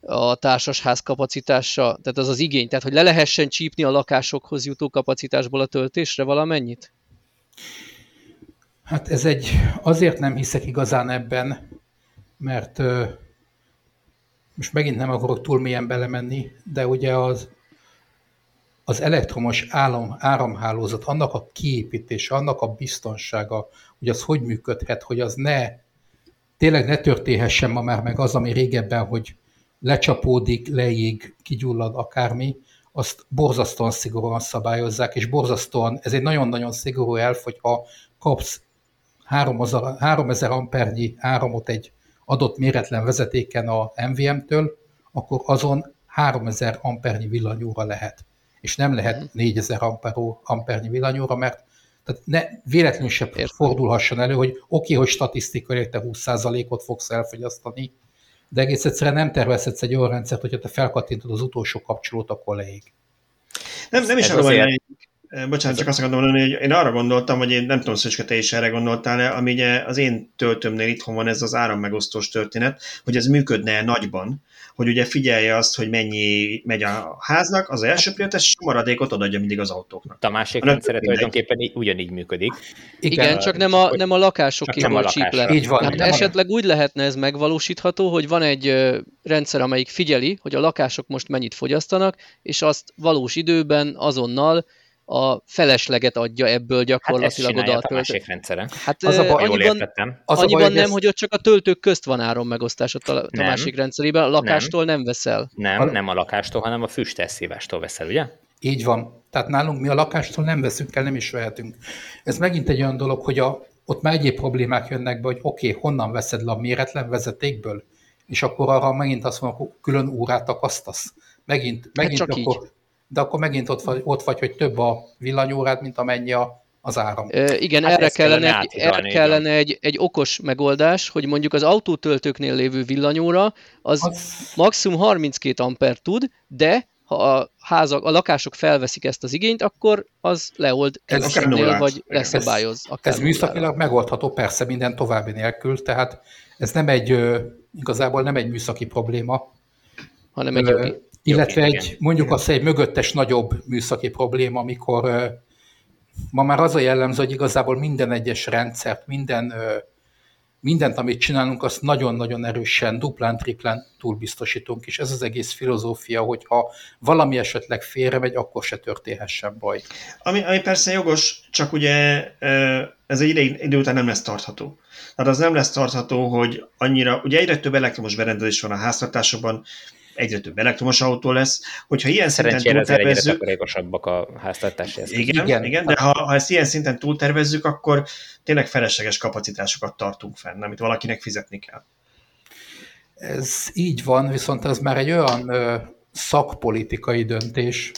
a társasház kapacitása, tehát az az igény, tehát hogy le lehessen csípni a lakásokhoz jutó kapacitásból a töltésre valamennyit? Hát ez egy, azért nem hiszek igazán ebben, mert most megint nem akarok túl mélyen belemenni, de ugye az, az elektromos állam, áramhálózat, annak a kiépítése, annak a biztonsága, hogy az hogy működhet, hogy az ne, tényleg ne történhessen ma már meg az, ami régebben, hogy lecsapódik, leég, kigyullad akármi, azt borzasztóan szigorúan szabályozzák, és borzasztóan, ez egy nagyon-nagyon szigorú elf, hogy ha kapsz 3000, 3000 ampernyi áramot egy adott méretlen vezetéken a MVM-től, akkor azon 3000 ampernyi villanyóra lehet. És nem lehet 4000 amperó, ampernyi villanyóra, mert tehát ne, véletlenül se fordulhasson elő, hogy oké, okay, hogy statisztikai te 20%-ot fogsz elfogyasztani, de egész egyszerűen nem tervezhetsz egy olyan rendszert, hogyha te felkattintod az utolsó kapcsolót, akkor leég. Nem, nem is arról azért... Bocsánat, csak azt akarom mondani, hogy én arra gondoltam, hogy én nem tudom, hogy te is erre gondoltál-e, ami ugye az én töltömnél itthon van ez az árammegosztós történet, hogy ez működne nagyban, hogy ugye figyelje azt, hogy mennyi megy a háznak, az első prioritás, és a maradékot odaadja mindig az autóknak. A másik rendszer tulajdonképpen ugyanígy működik. Igen, Igen csak nem a, nem a lakásokéból csíp le. Így van. Hát esetleg úgy lehetne ez megvalósítható, hogy van egy rendszer, amelyik figyeli, hogy a lakások most mennyit fogyasztanak, és azt valós időben azonnal a felesleget adja ebből gyakorlatilag hát oda a töltő. rendszeren. Hát az a baj, jól értettem. Az annyiban a baj, nem, ezt... hogy ott csak a töltők közt van áram megosztás a, a másik rendszerében, a lakástól nem, nem veszel. Nem, a... nem a lakástól, hanem a füsteszívástól veszel, ugye? Így van. Tehát nálunk mi a lakástól nem veszünk el, nem is vehetünk. Ez megint egy olyan dolog, hogy a, ott már egyéb problémák jönnek be, hogy oké, okay, honnan veszed le a méretlen vezetékből, és akkor arra megint azt mondom, hogy külön órát akasztasz. Megint, hát megint hát csak akkor, így de akkor megint ott vagy, ott vagy, hogy több a villanyórád, mint amennyi a, az áram. E, igen, hát erre kellene, kellene, egy, erre kellene egy, egy okos megoldás, hogy mondjuk az autótöltőknél lévő villanyóra az, az maximum 32 amper tud, de ha a, házak, a lakások felveszik ezt az igényt, akkor az leold kevesebbnél, vagy leszabályoz. Ez, ez műszakilag megoldható, persze minden további nélkül, tehát ez nem egy, igazából nem egy műszaki probléma, hanem egy jogi. Illetve egy, mondjuk azt egy mögöttes nagyobb műszaki probléma, amikor ma már az a jellemző, hogy igazából minden egyes rendszert, minden, mindent, amit csinálunk, azt nagyon-nagyon erősen, duplán, triplán túlbiztosítunk, és ez az egész filozófia, hogy ha valami esetleg félre megy, akkor se történhessen baj. Ami, ami persze jogos, csak ugye ez egy idő, idő után nem lesz tartható. Tehát az nem lesz tartható, hogy annyira, ugye egyre több elektromos berendezés van a háztartásokban, egyre több elektromos autó lesz. Hogyha ilyen szinten túltervezzük... egyre a háztartási eszközök. Igen, igen, igen, de ha, ha ezt ilyen szinten túltervezzük, akkor tényleg felesleges kapacitásokat tartunk fenn, amit valakinek fizetni kell. Ez így van, viszont ez már egy olyan ö, szakpolitikai döntés,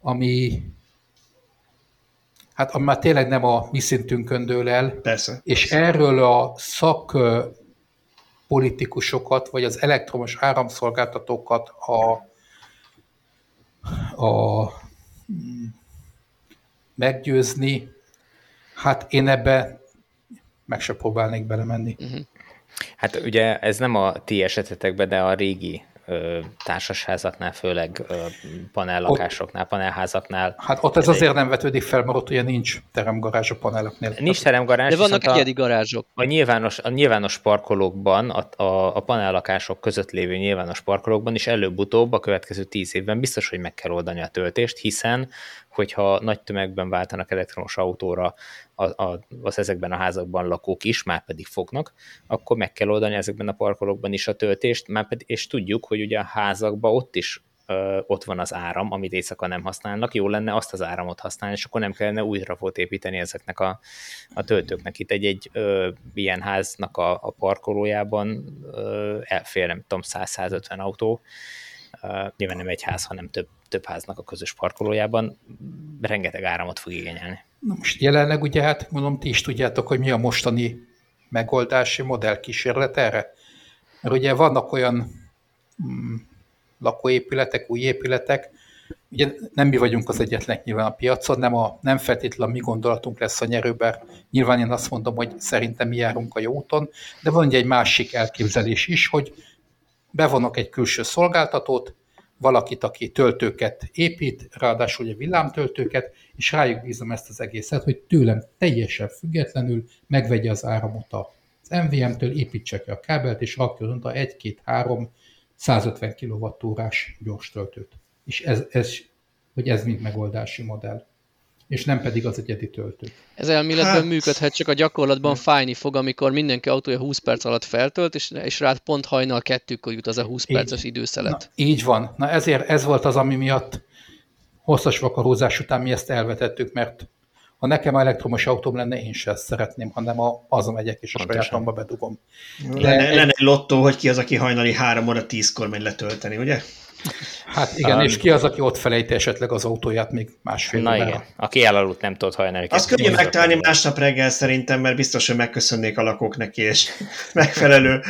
ami hát ami már tényleg nem a mi szintünkön dől el. Persze. És persze. erről a szak politikusokat, vagy az elektromos áramszolgáltatókat a, a meggyőzni, hát én ebbe meg se próbálnék belemenni. Uh-huh. Hát ugye ez nem a ti esetetekben, de a régi társasházaknál, főleg panellakásoknál, panelházaknál. Hát ott ez, ez azért egy... nem vetődik fel, mert ott ugye nincs teremgarázs a paneloknél. Nincs teremgarázs. De vannak egyedi a, garázsok. A nyilvános, a nyilvános parkolókban, a, a, a panellakások között lévő nyilvános parkolókban is előbb-utóbb a következő tíz évben biztos, hogy meg kell oldani a töltést, hiszen hogyha nagy tömegben váltanak elektromos autóra a, az ezekben a házakban lakók is, már pedig fognak, akkor meg kell oldani ezekben a parkolókban is a töltést, már pedig, és tudjuk, hogy ugye a házakban ott is ö, ott van az áram, amit éjszaka nem használnak, jó lenne azt az áramot használni, és akkor nem kellene új trafót építeni ezeknek a, a töltőknek. Itt egy-egy ilyen háznak a, a parkolójában ö, elfér, nem tudom, 100-150 autó, uh, nyilván nem egy ház, hanem több, több háznak a közös parkolójában, rengeteg áramot fog igényelni. Na most jelenleg ugye, hát mondom, ti is tudjátok, hogy mi a mostani megoldási modell kísérlet erre. Mert ugye vannak olyan mm, lakóépületek, új épületek, ugye nem mi vagyunk az egyetlenek nyilván a piacon, nem, a, nem feltétlenül mi gondolatunk lesz a nyerő, bár nyilván én azt mondom, hogy szerintem mi járunk a jó úton, de van ugye egy másik elképzelés is, hogy bevonok egy külső szolgáltatót, valakit, aki töltőket épít, ráadásul ugye villámtöltőket, és rájuk bízom ezt az egészet, hogy tőlem teljesen függetlenül megvegye az áramot az MVM-től, építse ki a kábelt, és rakjon a 1-2-3 150 kWh gyors töltőt. És ez, ez, hogy ez mind megoldási modell és nem pedig az egyedi töltő. Ez elméletben hát... működhet, csak a gyakorlatban fájni fog, amikor mindenki autója 20 perc alatt feltölt, és, és rád pont hajnal kettőkor jut az a 20 így, perces időszelet. Na, így van. Na ezért ez volt az, ami miatt hosszas vakarózás után mi ezt elvetettük, mert ha nekem elektromos autóm lenne, én sem ezt szeretném, hanem a, azon megyek és a Pontosan. sajátomba bedugom. De lenne, egy... lenne egy lottó, hogy ki az, aki hajnali három óra tízkor megy letölteni, ugye? Hát igen, um, és ki az, aki ott felejti esetleg az autóját még másfél Na igen, aki elaludt, nem tudott hajnali. Azt könnyű megtalálni másnap reggel szerintem, mert biztos, hogy megköszönnék a lakók neki, és megfelelő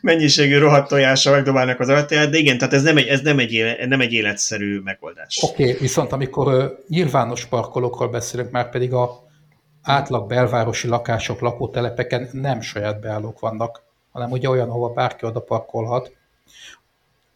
mennyiségű rohadt tojással megdobálnak az ajtaját, de igen, tehát ez nem egy, ez nem egy, élet, nem egy életszerű megoldás. Oké, okay, viszont amikor uh, nyilvános parkolókról beszélünk, már pedig a átlag belvárosi lakások, lakótelepeken nem saját beállók vannak, hanem ugye olyan, ahova bárki oda parkolhat,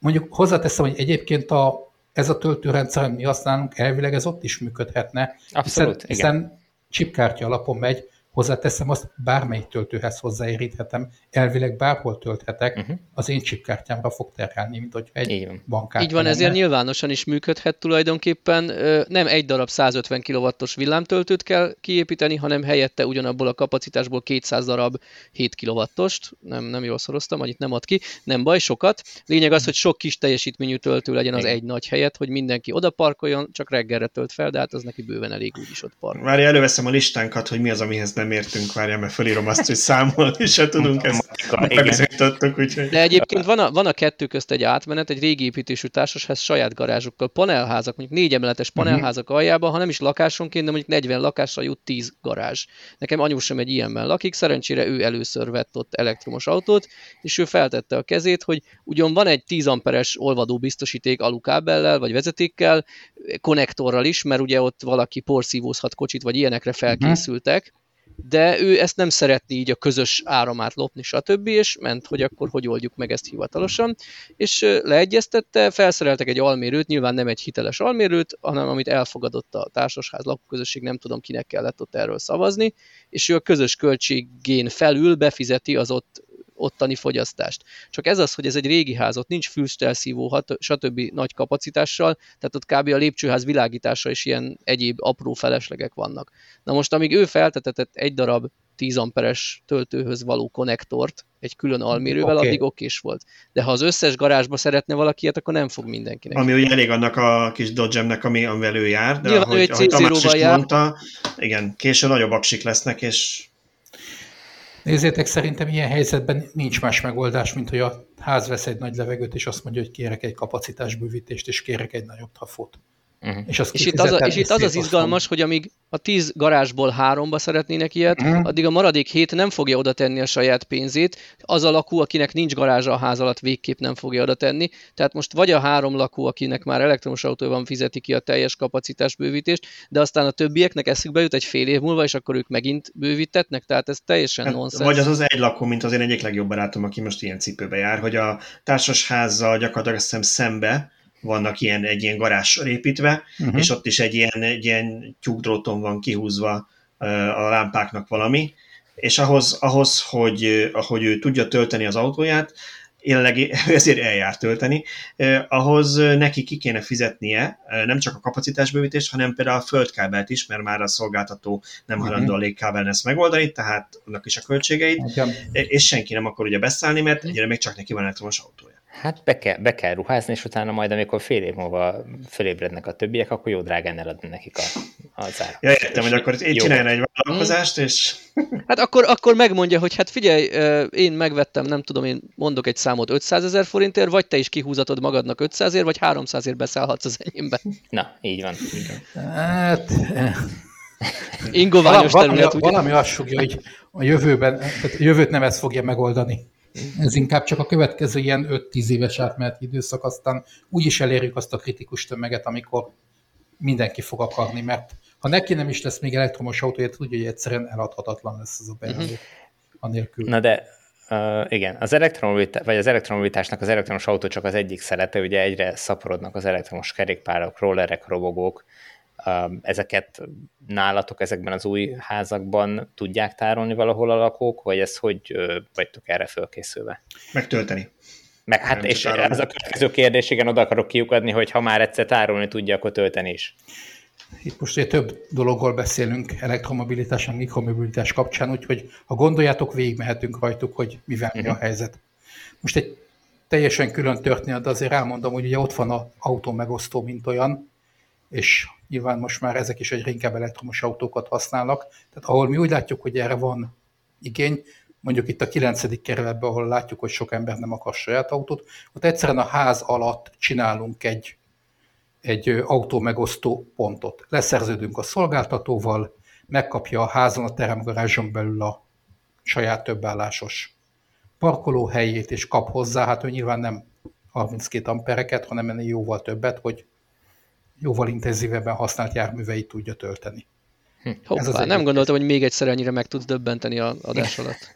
Mondjuk hozzáteszem, hogy egyébként a, ez a töltőrendszer, amit mi használunk, elvileg ez ott is működhetne, Abszolút, hiszen, hiszen chipkártya alapon megy, Hozzáteszem azt, bármelyik töltőhez hozzáéríthetem, elvileg bárhol tölthetek, uh-huh. az én chipkártyámra fog terhelni, mint hogyha egy bankkártya Így van, lenne. ezért nyilvánosan is működhet tulajdonképpen. Nem egy darab 150 kW-os villámtöltőt kell kiépíteni, hanem helyette ugyanabból a kapacitásból 200 darab 7 kW-ost. Nem, nem jól szoroztam, annyit nem ad ki. Nem baj, sokat. Lényeg az, hogy sok kis teljesítményű töltő legyen az egy nagy helyet, hogy mindenki oda parkoljon, csak reggelre tölt fel, de hát az neki bőven elég úgyis ott parkol. Várj, előveszem a listánkat, hogy mi az, amihez nem értünk, várjál, mert felírom azt, hogy számolni se tudunk, ezt megbizonyítottuk, úgyhogy... De egyébként van a, van a kettő közt egy átmenet, egy régi építésű társasház saját garázsokkal, panelházak, mondjuk négy emeletes mhm. panelházak uh-huh. aljában, ha nem is lakásonként, de mondjuk 40 lakásra jut 10 garázs. Nekem anyósom egy ilyenben lakik, szerencsére ő először vett ott elektromos autót, és ő feltette a kezét, hogy ugyan van egy 10 amperes olvadó biztosíték alukábellel, vagy vezetékkel, konnektorral is, mert ugye ott valaki porszívózhat kocsit, vagy ilyenekre mhm. felkészültek, de ő ezt nem szeretné így a közös áramát lopni, stb., és ment, hogy akkor hogy oldjuk meg ezt hivatalosan, és leegyeztette, felszereltek egy almérőt, nyilván nem egy hiteles almérőt, hanem amit elfogadott a társasház lakóközösség, nem tudom kinek kellett ott erről szavazni, és ő a közös költségén felül befizeti az ott ottani fogyasztást. Csak ez az, hogy ez egy régi ház, ott nincs fűstelszívó, stb. nagy kapacitással, tehát ott kb. a lépcsőház világítása és ilyen egyéb apró feleslegek vannak. Na most, amíg ő feltetetett egy darab 10 amperes töltőhöz való konnektort egy külön almérővel, okay. addig okés volt. De ha az összes garázsba szeretne valaki ilyet, akkor nem fog mindenkinek. Ami ugye elég annak a kis dodge ami, amivel ő jár, de Nyilván ahogy, ahogy Tamás is jár. mondta, igen, később nagyobb aksik lesznek, és Nézzétek, szerintem ilyen helyzetben nincs más megoldás, mint hogy a ház vesz egy nagy levegőt, és azt mondja, hogy kérek egy kapacitásbővítést, és kérek egy nagyobb trafót. Uh-huh. És, és, itt az, a, és itt az az izgalmas, hogy amíg a tíz garázsból háromba szeretnének ilyet, uh-huh. addig a maradék hét nem fogja oda tenni a saját pénzét. Az a lakó, akinek nincs garázsa a ház alatt, végképp nem fogja oda tenni. Tehát most vagy a három lakó, akinek már elektromos autóban fizeti ki a teljes kapacitás bővítést, de aztán a többieknek eszükbe jut egy fél év múlva, és akkor ők megint bővítetnek, tehát ez teljesen hát, nonsens. Vagy az az egy lakó, mint az én egyik legjobb barátom, aki most ilyen cipőbe jár, hogy a társasházzal gyakorlatilag azt hiszem szembe, vannak ilyen, egy ilyen garázsor építve, uh-huh. és ott is egy ilyen, egy ilyen tyúkdróton van kihúzva a lámpáknak valami, és ahhoz, ahhoz hogy, hogy ő tudja tölteni az autóját, jelenleg ezért eljár tölteni, eh, ahhoz neki ki kéne fizetnie nem csak a kapacitásbővítést, hanem például a földkábelt is, mert már a szolgáltató nem uh-huh. hajlandó a légkábelen ezt megoldani, tehát annak is a költségeit, uh-huh. és senki nem akar ugye beszállni, mert egyre még csak neki van elektromos autója. Hát be kell, be kell ruházni, és utána majd, amikor fél év múlva fölébrednek a többiek, akkor jó drágán eladni nekik a, a zárat. Ja, értem, hogy akkor én csináljon egy vállalkozást, és... Hát akkor, akkor megmondja, hogy hát figyelj, én megvettem, nem tudom, én mondok egy számot 500 ezer forintért, vagy te is kihúzatod magadnak 500 ért, vagy 300 ért beszállhatsz az enyémbe. Na, így van. Így van. Hát... Ingoványos valami, terület, valami, valami azt fogja, hogy a jövőben, tehát a jövőt nem ezt fogja megoldani. Ez inkább csak a következő ilyen 5-10 éves átmeneti időszak, aztán úgy is elérjük azt a kritikus tömeget, amikor mindenki fog akarni, mert ha neki nem is lesz még elektromos autója, tudja, hogy egyszerűen eladhatatlan lesz az a bejelző. Uh-huh. Anélkül. Na de Uh, igen, az elektromobilitás, vagy az elektromobilitásnak az elektromos autó csak az egyik szelete, ugye egyre szaporodnak az elektromos kerékpárok, rollerek, robogók, ezeket nálatok ezekben az új házakban tudják tárolni valahol a lakók, vagy ez hogy vagytok erre fölkészülve? Megtölteni. Meg, hát és ez a következő kérdés, igen, oda akarok kiukadni, hogy ha már egyszer tárolni tudja, akkor tölteni is. Itt most egy több dologról beszélünk elektromobilitás, a mikromobilitás kapcsán, úgyhogy ha gondoljátok, végigmehetünk rajtuk, hogy mivel mi a mhm. helyzet. Most egy teljesen külön történet, de azért elmondom, hogy ugye ott van a autó megosztó, mint olyan, és nyilván most már ezek is egy inkább elektromos autókat használnak, tehát ahol mi úgy látjuk, hogy erre van igény, mondjuk itt a 9. kerületben, ahol látjuk, hogy sok ember nem akar saját autót, ott egyszerűen a ház alatt csinálunk egy, egy autó megosztó pontot. Leszerződünk a szolgáltatóval, megkapja a házon, a teremgarázson belül a saját többállásos parkolóhelyét, és kap hozzá, hát ő nyilván nem 32 ampereket, hanem ennél jóval többet, hogy jóval intenzívebben használt járműveit tudja tölteni. Hm. Hoppá, Ez az nem gondoltam, hogy még egyszer ennyire meg tudsz döbbenteni a adás alatt.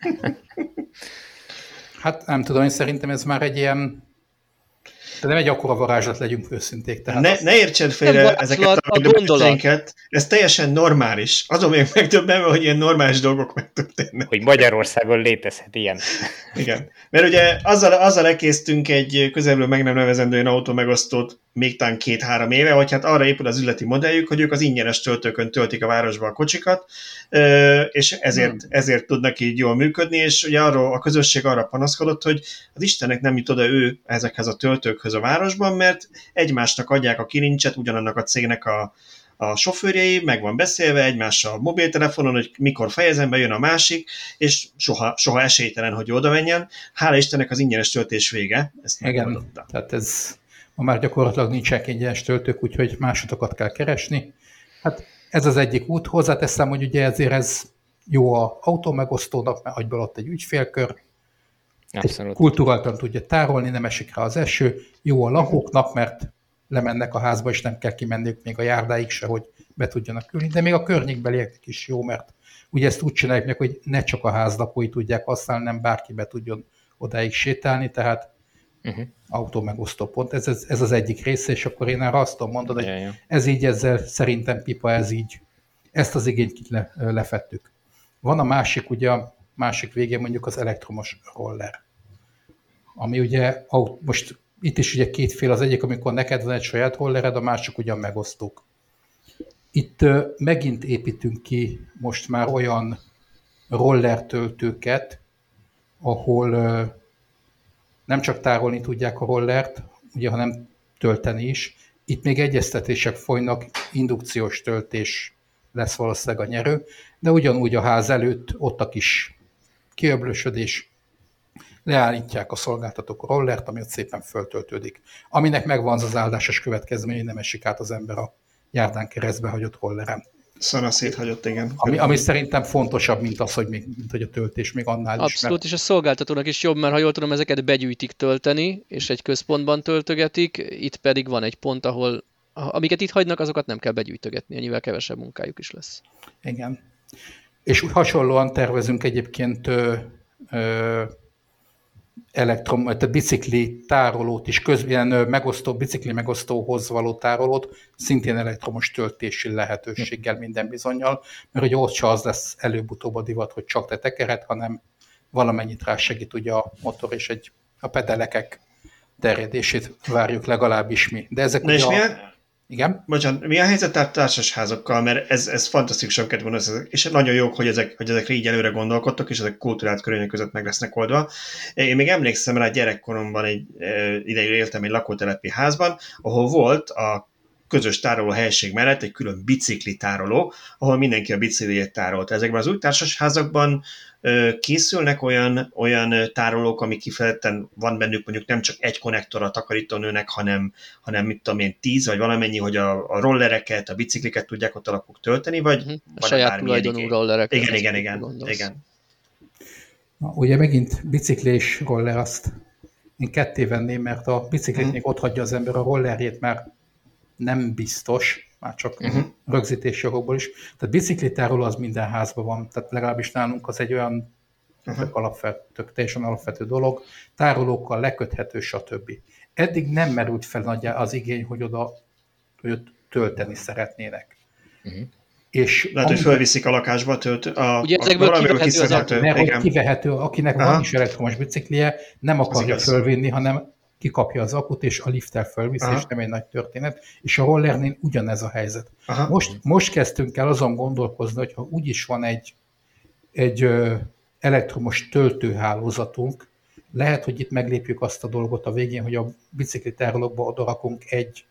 hát nem tudom, én szerintem ez már egy ilyen de nem egy akkora varázslat, legyünk őszinték. Tehát ne, ne értsen félre ezeket a, a gondolat. ez teljesen normális. Azon még megdöbbenve, hogy ilyen normális dolgok megtörténnek. Hogy Magyarországon létezhet ilyen. Igen. Mert ugye azzal, azzal ekésztünk egy közelből meg nem nevezendő ilyen autó megosztót még talán két-három éve, hogy hát arra épül az üzleti modelljük, hogy ők az ingyenes töltőkön töltik a városba a kocsikat, és ezért, hmm. ezért tudnak így jól működni, és ugye arról a közösség arra panaszkodott, hogy az Istennek nem jut oda ő ezekhez a töltőkhöz a városban, mert egymásnak adják a kilincset ugyanannak a cégnek a, a sofőrjei, meg van beszélve egymással mobiltelefonon, hogy mikor fejezem be, jön a másik, és soha, soha esélytelen, hogy oda menjen. Hála Istennek az ingyenes töltés vége. Ezt Igen, tehát ez ma már gyakorlatilag nincsenek ingyenes töltők, úgyhogy másodokat kell keresni. Hát ez az egyik út. Hozzáteszem, hogy ugye ezért ez jó a autómegosztónak, mert agyből ott egy ügyfélkör, Abszolút. kultúráltan tudja tárolni, nem esik rá az eső, jó a lakóknak, mert lemennek a házba, és nem kell kimenniük még a járdáig se, hogy be tudjanak ülni, de még a környékbelieknek is jó, mert ugye ezt úgy csináljuk meg, hogy ne csak a házlapói tudják használni, nem bárki be tudjon odáig sétálni, tehát uh-huh. autó megosztó pont. Ez, ez, ez az egyik része, és akkor én erre azt tudom mondani, hogy ez így ezzel szerintem pipa, ez így, ezt az igényt le, lefettük. Van a másik, ugye a másik végén mondjuk az elektromos roller, ami ugye most itt is ugye kétfél az egyik, amikor neked van egy saját rollered, a másik ugyan megosztók. Itt megint építünk ki most már olyan roller töltőket, ahol nem csak tárolni tudják a rollert, ugye, hanem tölteni is. Itt még egyeztetések folynak, indukciós töltés lesz valószínűleg a nyerő, de ugyanúgy a ház előtt ott a kis kiöblösödés, leállítják a szolgáltatók a rollert, ami ott szépen föltöltődik. Aminek megvan az az áldásos következmény, nem esik át az ember a járdán keresztbe hagyott rolleren. Szana széthagyott, igen. Ami, ami szerintem fontosabb, mint az, hogy, még, mint hogy a töltés még annál Abszolút, is. Abszolút, és a szolgáltatónak is jobb, mert ha jól tudom, ezeket begyűjtik tölteni, és egy központban töltögetik, itt pedig van egy pont, ahol amiket itt hagynak, azokat nem kell begyűjtögetni, ennyivel kevesebb munkájuk is lesz. Igen. És úgy hasonlóan tervezünk egyébként ö, ö, elektrom, tehát bicikli tárolót is, köz, ilyen megosztó, bicikli megosztóhoz való tárolót, szintén elektromos töltési lehetőséggel minden bizonyal, mert hogy ott se az lesz előbb-utóbb a divat, hogy csak te tekered, hanem valamennyit rá segít ugye a motor és egy, a pedelekek terjedését várjuk legalábbis mi. De ezek Na ugye és a... milyen, igen? Bocsánat, mi a helyzet a társasházakkal, mert ez, ez fantasztikus, amiket mondasz, és nagyon jók, hogy, ezek, hogy ezekre így előre gondolkodtak, és ezek kulturált körülmények között meg lesznek oldva. Én még emlékszem rá gyerekkoromban, egy, ideig éltem egy lakótelepi házban, ahol volt a közös tároló helység mellett egy külön bicikli tároló, ahol mindenki a bicikliét tárolt. Ezekben az új társasházakban készülnek olyan, olyan tárolók, ami kifejezetten van bennük mondjuk nem csak egy konnektor a takarítónőnek, hanem, hanem mit tudom én, tíz vagy valamennyi, hogy a, a rollereket, a bicikliket tudják ott alapok tölteni, vagy uh-huh. a saját tulajdonú rollereket. Igen, igen, igen, igen. Na, ugye megint bicikli és roller azt én ketté venném, mert a biciklit uh-huh. még ott hagyja az ember a rollerjét, mert nem biztos, már csak uh-huh. rögzítési jogokból is. Tehát biciklitároló az minden házban van, tehát legalábbis nálunk az egy olyan uh-huh. tök, teljesen alapvető dolog, tárolókkal leköthető, stb. Eddig nem merült fel nagy az igény, hogy oda hogy tölteni szeretnének. Uh-huh. És Lehet, hogy fölviszik a lakásba tölt, a, Ugye ezekből a kivehető az. Mert hogy kivehető, akinek Aha. van is elektromos biciklije, nem akarja fölvinni, hanem kikapja az akut, és a lifttel fölviszi, és nem egy nagy történet. És a rollernél ugyanez a helyzet. Aha. Most, most kezdtünk el azon gondolkozni, hogy ha úgyis van egy, egy ö, elektromos töltőhálózatunk, lehet, hogy itt meglépjük azt a dolgot a végén, hogy a bicikli tárolókba odarakunk egy,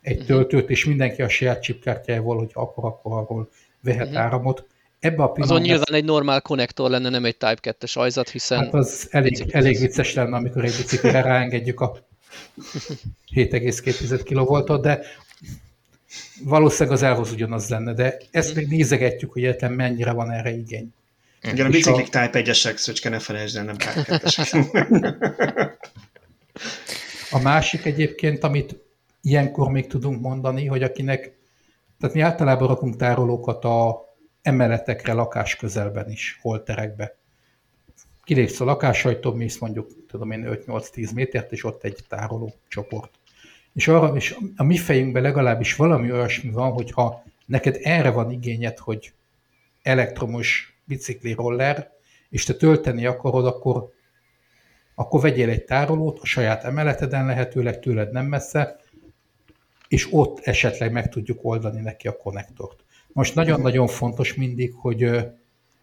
egy uh-huh. töltőt, és mindenki a saját chipkártyájával, hogy akkor, akkor arról vehet uh-huh. áramot. Ebbe a Azon nyilván egy normál konnektor lenne, nem egy Type 2-es ajzat, hiszen... Hát az elég, elég vicces lenne, amikor egy biciklire ráengedjük a 7,2 kV-ot, de valószínűleg az elhoz ugyanaz lenne, de ezt még nézegetjük, hogy értem mennyire van erre igény. Igen, a biciklik a... Type 1-esek, Szöcske, ne felejtsd el, nem Type 2 A másik egyébként, amit ilyenkor még tudunk mondani, hogy akinek, tehát mi általában rakunk tárolókat a emeletekre lakás közelben is, holterekbe. Kilépsz a lakásajtó, mész mondjuk, tudom én, 5-8-10 métert, és ott egy tároló csoport. És arra és a mi fejünkben legalábbis valami olyasmi van, hogyha neked erre van igényed, hogy elektromos bicikli roller, és te tölteni akarod, akkor, akkor vegyél egy tárolót a saját emeleteden, lehetőleg tőled nem messze, és ott esetleg meg tudjuk oldani neki a konnektort. Most nagyon-nagyon fontos mindig, hogy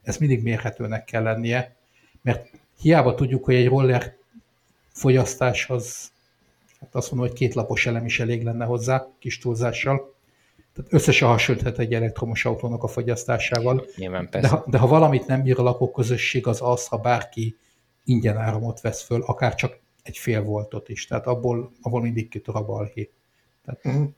ez mindig mérhetőnek kell lennie, mert hiába tudjuk, hogy egy roller fogyasztás az, hát azt mondom, hogy két lapos elem is elég lenne hozzá, kis túlzással. Tehát összesen hasonlíthat egy elektromos autónak a fogyasztásával. Nyilván De, ha, de ha valamit nem bír a lakóközösség, az az, ha bárki ingyen áramot vesz föl, akár csak egy fél voltot is. Tehát abból, abból mindig kitör a balhé. Tehát, uh-huh.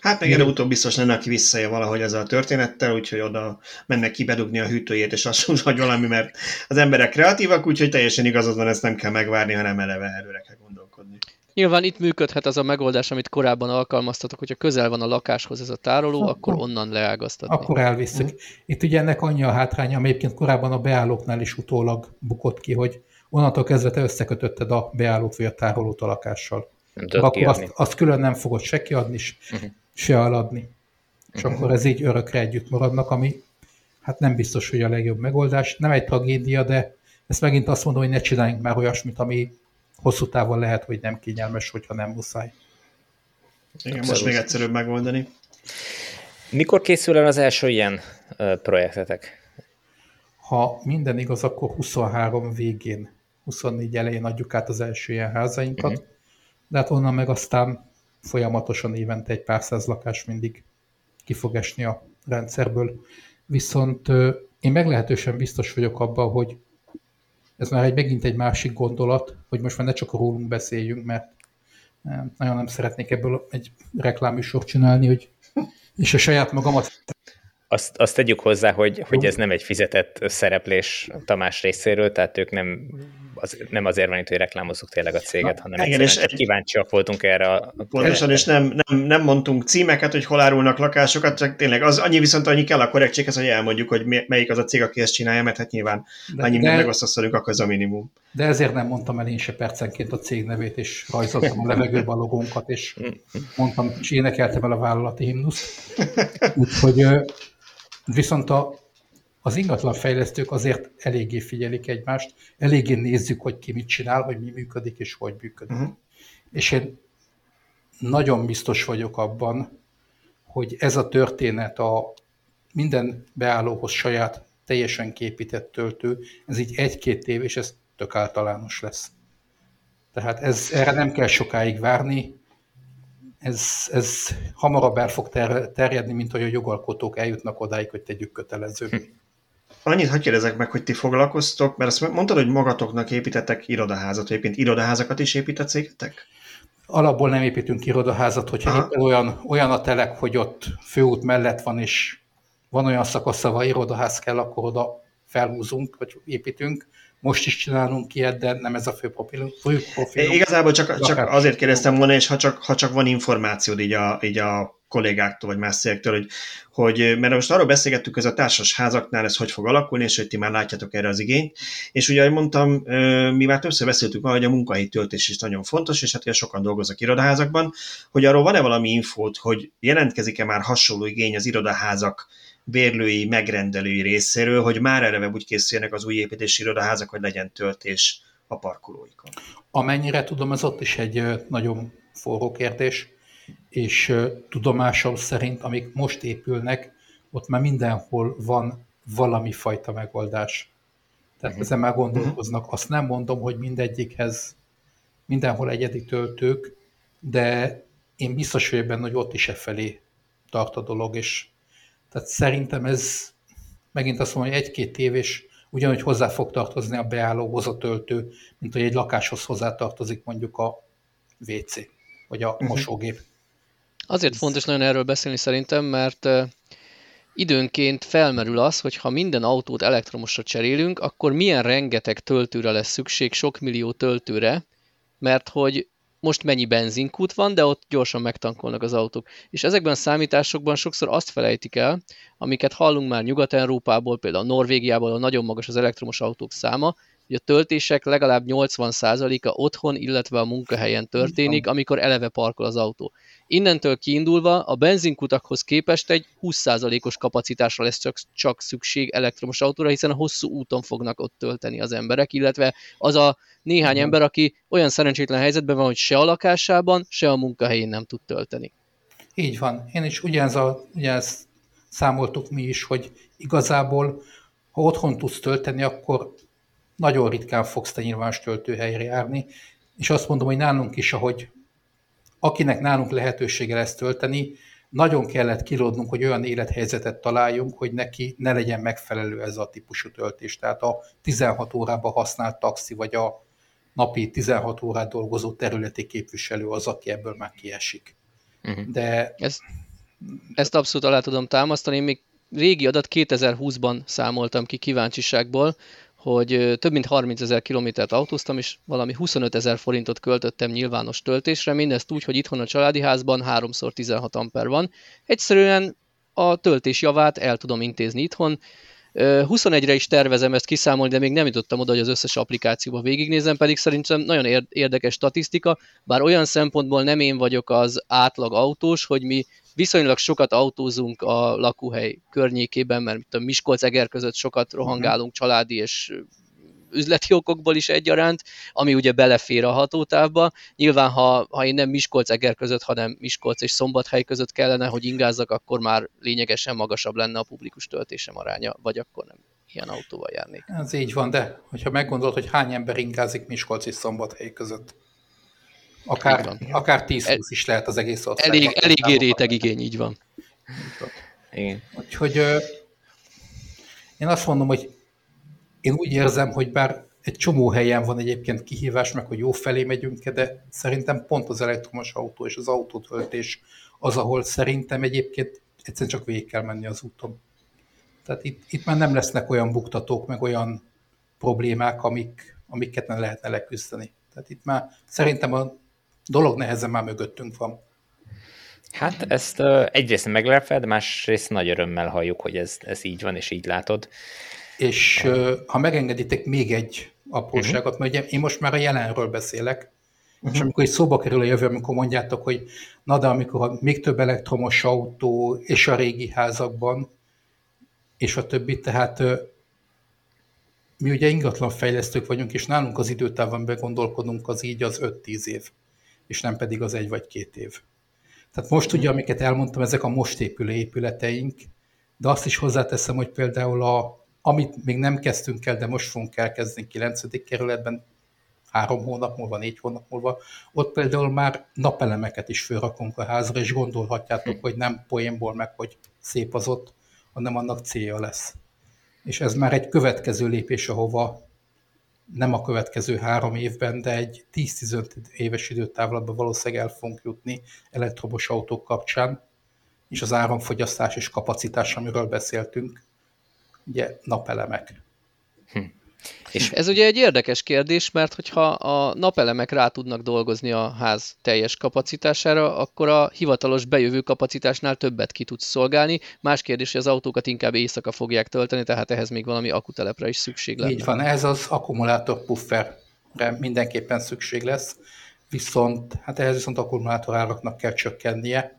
Hát meg előbb-utóbb biztos lenne, aki visszaél valahogy ezzel a történettel, úgyhogy oda mennek ki bedugni a hűtőjét, és azt mondja, hogy valami, mert az emberek kreatívak, úgyhogy teljesen igazad van, ezt nem kell megvárni, hanem eleve előre kell gondolkodni. Nyilván itt működhet az a megoldás, amit korábban alkalmaztatok, hogyha közel van a lakáshoz ez a tároló, akkor, akkor onnan leágaztatni. Akkor elviszük. Mm. Itt ugye ennek annyi a hátránya, ami egyébként korábban a beállóknál is utólag bukott ki, hogy onnantól kezdve te összekötötted a beállót vagy a tárolót a lakással. Nem akkor azt, azt külön nem fogod se kiadni, uh-huh. se eladni. És uh-huh. akkor ez így örökre együtt maradnak, ami hát nem biztos, hogy a legjobb megoldás. Nem egy tragédia, de ezt megint azt mondom, hogy ne csináljunk már olyasmit, ami hosszú távon lehet, hogy nem kényelmes, hogyha nem muszáj. Igen, most még egyszerűbb megoldani. Mikor készül el az első ilyen projektetek? Ha minden igaz, akkor 23 végén, 24 elején adjuk át az első ilyen házainkat. Uh-huh de hát onnan meg aztán folyamatosan évente egy pár száz lakás mindig ki fog esni a rendszerből. Viszont én meglehetősen biztos vagyok abban, hogy ez már egy, megint egy másik gondolat, hogy most már ne csak rólunk beszéljünk, mert nagyon nem szeretnék ebből egy rekláműsort csinálni, hogy és a saját magamat azt, azt tegyük hozzá, hogy, hogy ez nem egy fizetett szereplés Tamás részéről, tehát ők nem, az, nem azért van itt, hogy reklámozzuk tényleg a céget, hanem igen, és csak kíváncsiak voltunk erre. A... Pontosan, és nem, nem, nem mondtunk címeket, hogy hol árulnak lakásokat, csak tényleg az annyi viszont annyi kell a korrektséghez, hogy elmondjuk, hogy melyik az a cég, aki ezt csinálja, mert hát nyilván de, annyi de, megosztaszoljuk, akkor ez a minimum. De ezért nem mondtam el én se percenként a cég nevét, és rajzoltam a levegőbe a logónkat, és mondtam, és énekeltem el a vállalati himnusz. Úgyhogy Viszont a, az ingatlan fejlesztők azért eléggé figyelik egymást, eléggé nézzük, hogy ki mit csinál, hogy mi működik és hogy működik. Uh-huh. És én nagyon biztos vagyok abban, hogy ez a történet a minden beállóhoz saját, teljesen képített töltő, ez így egy-két év, és ez tök általános lesz. Tehát ez, erre nem kell sokáig várni, ez, ez hamarabb el fog ter, terjedni, mint hogy a jogalkotók eljutnak odáig, hogy tegyük kötelező. Annyit hagyj kérdezek meg, hogy ti foglalkoztok, mert azt mondtad, hogy magatoknak építettek irodaházat, vagy éppen irodaházakat is épít a cégetek? Alapból nem építünk irodaházat, hogyha olyan, olyan a telek, hogy ott főút mellett van, és van olyan szakasz, ahol irodaház kell, akkor oda felhúzunk, vagy építünk. Most is csinálunk ilyet, de nem ez a fő profilunk. Fő profilunk. Igazából csak, csak azért kérdeztem volna, és ha csak, ha csak van információd így a, így a kollégáktól, vagy más cégektől, hogy, hogy, mert most arról beszélgettük, ez a társas házaknál ez hogy fog alakulni, és hogy ti már látjátok erre az igényt. És ugye, ahogy mondtam, mi már többször beszéltük már, hogy a munkahelyi töltés is nagyon fontos, és hát ugye sokan dolgoznak irodaházakban, hogy arról van-e valami infót, hogy jelentkezik-e már hasonló igény az irodaházak bérlői, megrendelői részéről, hogy már eleve úgy készüljenek az új építési irodaházak, hogy legyen töltés a parkolóikon. Amennyire tudom, ez ott is egy nagyon forró kérdés, és tudomásom szerint, amik most épülnek, ott már mindenhol van valami fajta megoldás. Tehát uh-huh. ezen már gondolkoznak. Uh-huh. Azt nem mondom, hogy mindegyikhez mindenhol egyedi töltők, de én biztos vagyok benne, hogy ott is e felé tart a dolog, és tehát szerintem ez megint azt mondom, hogy egy-két év, és ugyanúgy hozzá fog tartozni a beállóhoz a töltő, mint hogy egy lakáshoz hozzá tartozik mondjuk a WC, vagy a uh-huh. Azért fontos nagyon erről beszélni szerintem, mert időnként felmerül az, hogy ha minden autót elektromosra cserélünk, akkor milyen rengeteg töltőre lesz szükség, sok millió töltőre, mert hogy most mennyi benzinkút van, de ott gyorsan megtankolnak az autók. És ezekben a számításokban sokszor azt felejtik el, amiket hallunk már Nyugat-Európából, például Norvégiából, ahol nagyon magas az elektromos autók száma, hogy a töltések legalább 80%-a otthon, illetve a munkahelyen történik, amikor eleve parkol az autó. Innentől kiindulva a benzinkutakhoz képest egy 20%-os kapacitásra lesz csak, csak szükség elektromos autóra, hiszen a hosszú úton fognak ott tölteni az emberek, illetve az a néhány ember, aki olyan szerencsétlen helyzetben van, hogy se a lakásában, se a munkahelyén nem tud tölteni. Így van. Én is ugyanez a, ugyanez számoltuk mi is, hogy igazából, ha otthon tudsz tölteni, akkor nagyon ritkán fogsz te nyilvános töltőhelyre járni, és azt mondom, hogy nálunk is, ahogy akinek nálunk lehetősége lesz tölteni, nagyon kellett kilódnunk, hogy olyan élethelyzetet találjunk, hogy neki ne legyen megfelelő ez a típusú töltés. Tehát a 16 órában használt taxi, vagy a napi 16 órát dolgozó területi képviselő az, aki ebből már kiesik. Uh-huh. De... Ezt, ezt abszolút alá tudom támasztani. Én még régi adat 2020-ban számoltam ki kíváncsiságból, hogy több mint 30 ezer kilométert autóztam, és valami 25 ezer forintot költöttem nyilvános töltésre, mindezt úgy, hogy itthon a családi házban 3x16 amper van. Egyszerűen a töltés javát el tudom intézni itthon, 21-re is tervezem ezt kiszámolni, de még nem jutottam oda, hogy az összes applikációba végignézem, pedig szerintem nagyon érdekes statisztika, bár olyan szempontból nem én vagyok az átlag autós, hogy mi viszonylag sokat autózunk a lakóhely környékében, mert a Miskolc-Eger között sokat mhm. rohangálunk családi és üzleti okokból is egyaránt, ami ugye belefér a hatótávba. Nyilván, ha, ha én nem Miskolc-Eger között, hanem Miskolc és Szombathely között kellene, hogy ingázzak, akkor már lényegesen magasabb lenne a publikus töltésem aránya, vagy akkor nem ilyen autóval járnék. Ez így van, de hogyha meggondolod, hogy hány ember ingázik Miskolc és Szombathely között, akár, akár 10-20 is lehet az egész ország. Elég, eléggé réteg igény, így van. Igen. Úgyhogy én azt mondom, hogy én úgy érzem, hogy bár egy csomó helyen van egyébként kihívás, meg hogy jó felé megyünk de szerintem pont az elektromos autó és az autótöltés az, ahol szerintem egyébként egyszerűen csak végig kell menni az úton. Tehát itt, itt már nem lesznek olyan buktatók, meg olyan problémák, amik, amiket nem lehetne leküzdeni. Tehát itt már szerintem a dolog nehezen már mögöttünk van. Hát ezt uh, egyrészt meglepve, de másrészt nagy örömmel halljuk, hogy ez, ez így van, és így látod. És ha megengeditek még egy apróságot, uh-huh. mert ugye én most már a jelenről beszélek, uh-huh. és amikor egy szóba kerül a jövő, amikor mondjátok, hogy na de amikor még több elektromos autó, és a régi házakban, és a többi, tehát mi ugye ingatlan fejlesztők vagyunk, és nálunk az időtávon begondolkodunk az így az 5-10 év, és nem pedig az egy vagy két év. Tehát most ugye, amiket elmondtam, ezek a most épülő épületeink, de azt is hozzáteszem, hogy például a, amit még nem kezdtünk el, de most fogunk elkezdeni 9. kerületben, három hónap múlva, négy hónap múlva, ott például már napelemeket is felrakunk a házra, és gondolhatjátok, hogy nem poénból meg, hogy szép az ott, hanem annak célja lesz. És ez már egy következő lépés, ahova nem a következő három évben, de egy 10-15 éves időtávlatban valószínűleg el fogunk jutni elektromos autók kapcsán, és az áramfogyasztás és kapacitás, amiről beszéltünk, ugye napelemek. Hm. És ez ugye egy érdekes kérdés, mert hogyha a napelemek rá tudnak dolgozni a ház teljes kapacitására, akkor a hivatalos bejövő kapacitásnál többet ki tudsz szolgálni. Más kérdés, hogy az autókat inkább éjszaka fogják tölteni, tehát ehhez még valami akutelepre is szükség lenne. Így van, ez az akkumulátor pufferre mindenképpen szükség lesz, viszont hát ehhez viszont akkumulátor áraknak kell csökkennie,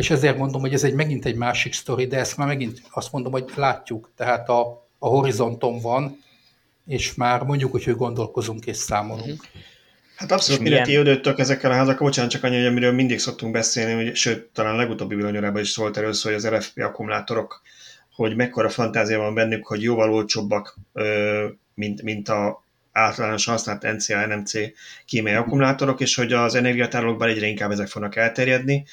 és ezért mondom, hogy ez egy megint egy másik sztori, de ezt már megint azt mondom, hogy látjuk, tehát a, a horizonton van, és már mondjuk úgy, hogy gondolkozunk és számolunk. Mhm. Hát abszolút mindenki ödöttök ezekkel a házakkal. Bocsánat, csak annyi, hogy amiről mindig szoktunk beszélni, hogy, sőt, talán a legutóbbi villanyórában is szólt erről szó, hogy az RFP akkumulátorok, hogy mekkora fantázia van bennük, hogy jóval olcsóbbak, mint, mint a általánosan használt NCA, NMC kémiai akkumulátorok, és hogy az energiatárolókban egyre inkább ezek fognak elterjedni,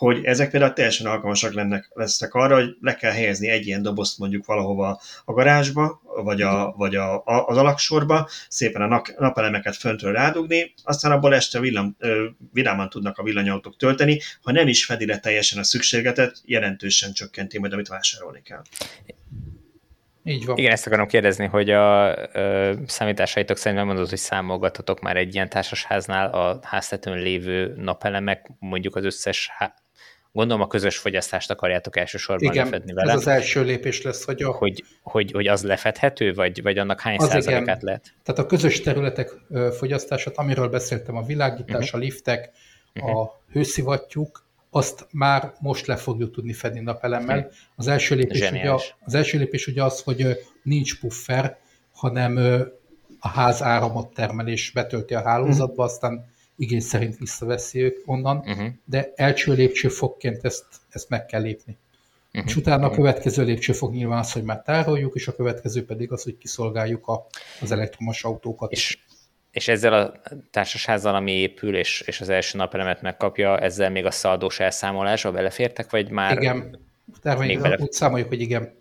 hogy ezek például teljesen alkalmasak lennek, lesznek arra, hogy le kell helyezni egy ilyen dobozt mondjuk valahova a garázsba, vagy, a, vagy a, a, az alaksorba, szépen a napelemeket föntről rádugni, aztán abból este villam, vidáman tudnak a villanyautók tölteni, ha nem is fedi le teljesen a szükségletet, jelentősen csökkenti majd, amit vásárolni kell. Így van. Igen, ezt akarom kérdezni, hogy a a számításaitok szerint mondod, hogy számolgatatok már egy ilyen társasháznál a háztetőn lévő napelemek, mondjuk az összes Gondolom a közös fogyasztást akarjátok elsősorban igen, lefedni vele. ez az első lépés lesz, hogy, a... hogy, hogy, hogy az lefedhető, vagy, vagy annak hány az százalékát igen. lehet? Tehát a közös területek fogyasztását, amiről beszéltem, a világítás, uh-huh. a liftek, uh-huh. a hőszivattyúk, azt már most le fogjuk tudni fedni napelemmel. Az első lépés, ugye, az első lépés ugye az, hogy nincs puffer, hanem a ház áramot termel és betölti a hálózatba, uh-huh. aztán igény szerint visszaveszi ők onnan, uh-huh. de első lépcsőfokként ezt, ezt meg kell lépni. Uh-huh. És utána a következő lépcsőfok nyilván az, hogy már tároljuk, és a következő pedig az, hogy kiszolgáljuk a, az elektromos autókat. És, és ezzel a társasházzal, ami épül, és, és az első napelemet megkapja, ezzel még a szaldós elszámolásba belefértek, vagy már... Igen, termény, belef... úgy számoljuk, hogy igen.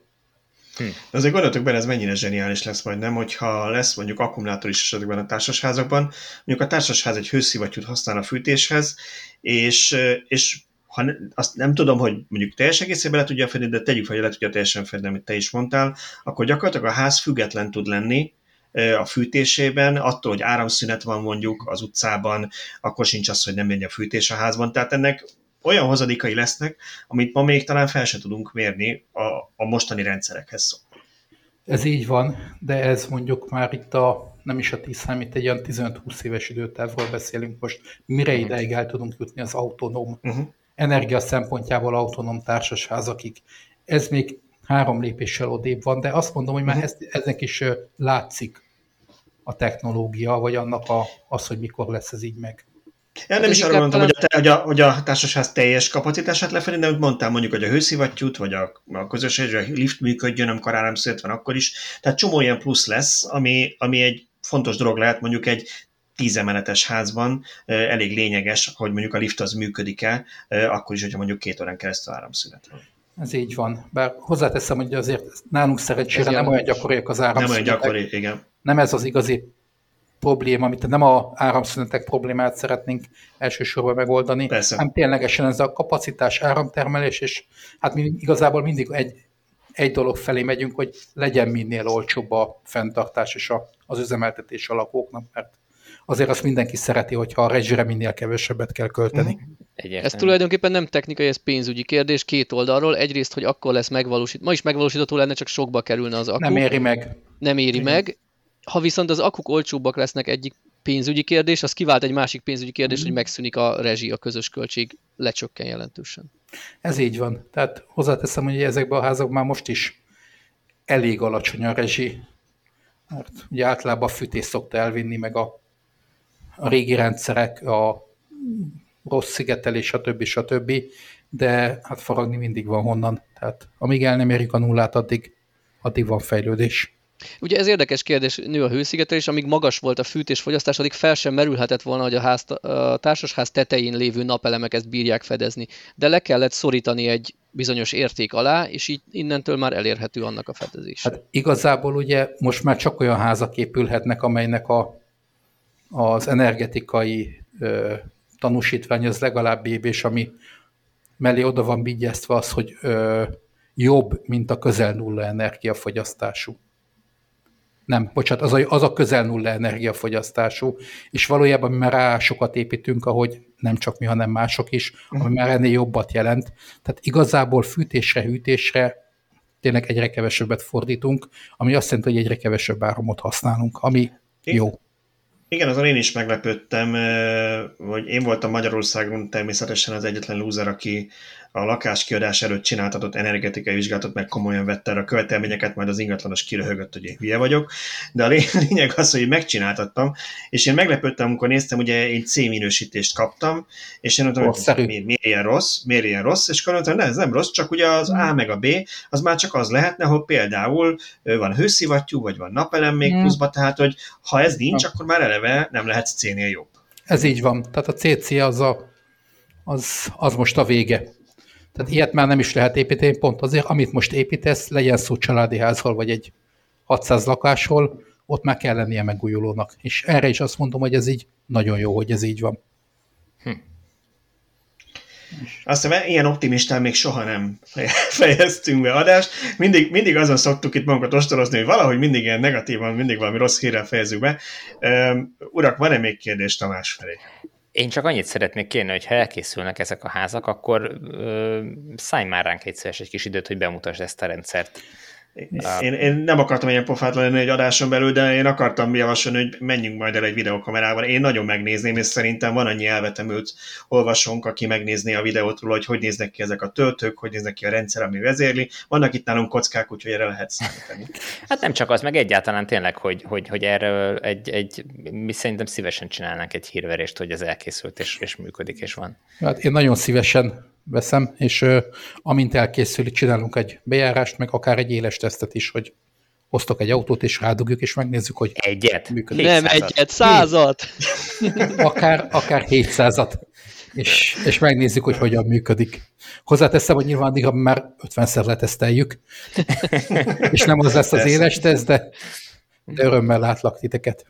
Hm. De azért gondoltok bele, ez mennyire zseniális lesz majd, nem? Hogyha lesz mondjuk akkumulátor is esetben a társasházakban, mondjuk a társasház egy hőszivattyút használ a fűtéshez, és, és ha ne, azt nem tudom, hogy mondjuk teljes egészében le tudja fedni, de tegyük fel, hogy le tudja teljesen fedni, amit te is mondtál, akkor gyakorlatilag a ház független tud lenni a fűtésében, attól, hogy áramszünet van mondjuk az utcában, akkor sincs az, hogy nem megy a fűtés a házban. Tehát ennek olyan hozadékai lesznek, amit ma még talán fel se tudunk mérni a, a mostani rendszerekhez. Ez így van, de ez mondjuk már itt a, nem is a 10, hanem itt egy olyan 15-20 éves időtávról beszélünk most, mire uh-huh. ideig el tudunk jutni az autonóm, uh-huh. energia szempontjából autonóm társasházakig. Ez még három lépéssel odébb van, de azt mondom, hogy már uh-huh. ez, eznek is látszik a technológia, vagy annak a, az, hogy mikor lesz ez így meg. Én nem hát is arra mondtam, hogy a, hogy, a, hogy a társasház teljes kapacitását lefedi, de mondtam mondjuk, hogy a hőszivattyút, vagy a, a közösség, a lift működjön, amikor áramszünet van akkor is. Tehát csomó ilyen plusz lesz, ami, ami egy fontos dolog lehet mondjuk egy tízemeletes házban elég lényeges, hogy mondjuk a lift az működik-e, akkor is, hogyha mondjuk két órán keresztül áramszünet van. Ez így van. Bár hozzáteszem, hogy azért nálunk szerencsére nem olyan gyakoriak az áramszünetek. Nem olyan gyakori, igen. nem ez az igazi probléma, amit nem a áramszünetek problémát szeretnénk elsősorban megoldani, Persze. hanem ténylegesen ez a kapacitás áramtermelés, és hát mi igazából mindig egy, egy dolog felé megyünk, hogy legyen minél olcsóbb a fenntartás és a, az üzemeltetés a lakóknak, mert azért azt mindenki szereti, hogyha a rezsire minél kevesebbet kell költeni. Mm. Egyértelmű. Ez tulajdonképpen nem technikai, ez pénzügyi kérdés két oldalról. Egyrészt, hogy akkor lesz megvalósít, ma is megvalósítható lenne, csak sokba kerülne az akku. Nem éri meg. Nem éri Igen. meg. Ha viszont az akuk olcsóbbak lesznek egyik pénzügyi kérdés, az kivált egy másik pénzügyi kérdés, mm. hogy megszűnik a rezsi, a közös költség lecsökken jelentősen. Ez így van. Tehát hozzáteszem, hogy ezekben a házakban már most is elég alacsony a rezsi, mert ugye általában a fűtés szokta elvinni, meg a, a régi rendszerek, a rossz szigetelés, stb. stb. De hát faragni mindig van honnan. Tehát amíg el nem érjük a nullát, addig, addig van fejlődés. Ugye ez érdekes kérdés, nő a hőszigetelés, amíg magas volt a fűtésfogyasztás, addig fel sem merülhetett volna, hogy a, ház, a társasház tetején lévő napelemek ezt bírják fedezni. De le kellett szorítani egy bizonyos érték alá, és így innentől már elérhető annak a fedezés. Hát igazából ugye most már csak olyan házak épülhetnek, amelynek a, az energetikai ö, tanúsítvány az legalább év, és ami mellé oda van vigyeztve az, hogy ö, jobb, mint a közel nulla energiafogyasztású nem, bocsánat, az a, az a közel nulla energiafogyasztású, és valójában mi már rá sokat építünk, ahogy nem csak mi, hanem mások is, ami mhm. már ennél jobbat jelent. Tehát igazából fűtésre, hűtésre tényleg egyre kevesebbet fordítunk, ami azt jelenti, hogy egyre kevesebb áramot használunk, ami jó. Igen, azon én is meglepődtem, hogy én voltam Magyarországon természetesen az egyetlen lúzer, aki a lakáskiadás előtt csináltatott energetikai vizsgálatot, meg komolyan vette a követelményeket, majd az ingatlanos kiröhögött, hogy én hülye vagyok. De a lényeg az, hogy megcsináltattam, és én meglepődtem, amikor néztem, ugye én C minősítést kaptam, és én mondtam, hogy miért, miért ilyen rossz, miért ilyen rossz, és akkor mondtam, ez nem rossz, csak ugye az A meg a B, az már csak az lehetne, hogy például van hőszivattyú, vagy van napelem még hmm. pluszba, tehát hogy ha ez nincs, akkor már eleve nem lehet C-nél jobb. Ez így van. Tehát a CC az, a, az, az most a vége. Tehát ilyet már nem is lehet építeni, pont azért, amit most építesz, legyen szó családi házról, vagy egy 600 lakásról, ott már kell lennie megújulónak. És erre is azt mondom, hogy ez így nagyon jó, hogy ez így van. Hm. Azt hiszem, ilyen optimistán még soha nem fejeztünk be adást. Mindig, mindig azon szoktuk itt magunkat ostorozni, hogy valahogy mindig ilyen negatívan, mindig valami rossz hírrel fejezzük be. urak, van-e még kérdés Tamás felé? Én csak annyit szeretnék kérni, hogy ha elkészülnek ezek a házak, akkor ö, szállj már ránk egyszer egy kis időt, hogy bemutasd ezt a rendszert. Én, én nem akartam ilyen pofát lenni egy adáson belül, de én akartam javasolni, hogy menjünk majd el egy videokamerával. Én nagyon megnézném, és szerintem van annyi elvetemült olvasónk, aki megnézné a videót róla, hogy hogy néznek ki ezek a töltők, hogy néznek ki a rendszer, ami vezérli. Vannak itt nálunk kockák, úgyhogy erre lehet számítani. Hát nem csak az, meg egyáltalán tényleg, hogy, hogy, hogy erre egy, egy, mi szerintem szívesen csinálnánk egy hírverést, hogy ez elkészült és, és működik, és van. Hát én nagyon szívesen veszem, és amint elkészül, csinálunk egy bejárást, meg akár egy éles tesztet is, hogy hoztok egy autót, és rádugjuk, és megnézzük, hogy egyet. Működik. Nem egyet, százat! akár, akár 700-at. És, és megnézzük, hogy hogyan működik. Hozzáteszem, hogy nyilván addig már 50-szer leteszteljük, és nem az lesz az éles teszt, de, de örömmel látlak titeket.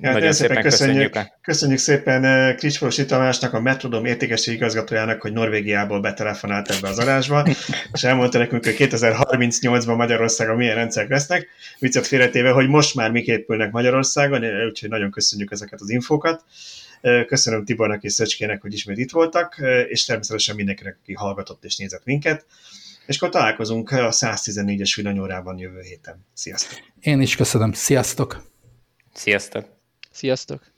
Ja, Nagyon szépen, szépen köszönjük. Köszönjük, köszönjük szépen eh, Krisforosi Tamásnak, a Metrodom értékességi igazgatójának, hogy Norvégiából betelefonált ebbe az adásba, és elmondta nekünk, hogy 2038-ban Magyarországon milyen rendszerek lesznek. Viccet félretéve, hogy most már mik épülnek Magyarországon, eh, úgyhogy nagyon köszönjük ezeket az infókat. Eh, köszönöm Tibornak és Szöcskének, hogy ismét itt voltak, és természetesen mindenkinek, aki hallgatott és nézett minket. És akkor találkozunk a 114-es villanyórában jövő héten. Sziasztok! Én is köszönöm. Sziasztok! Sziasztok! Sziasztok!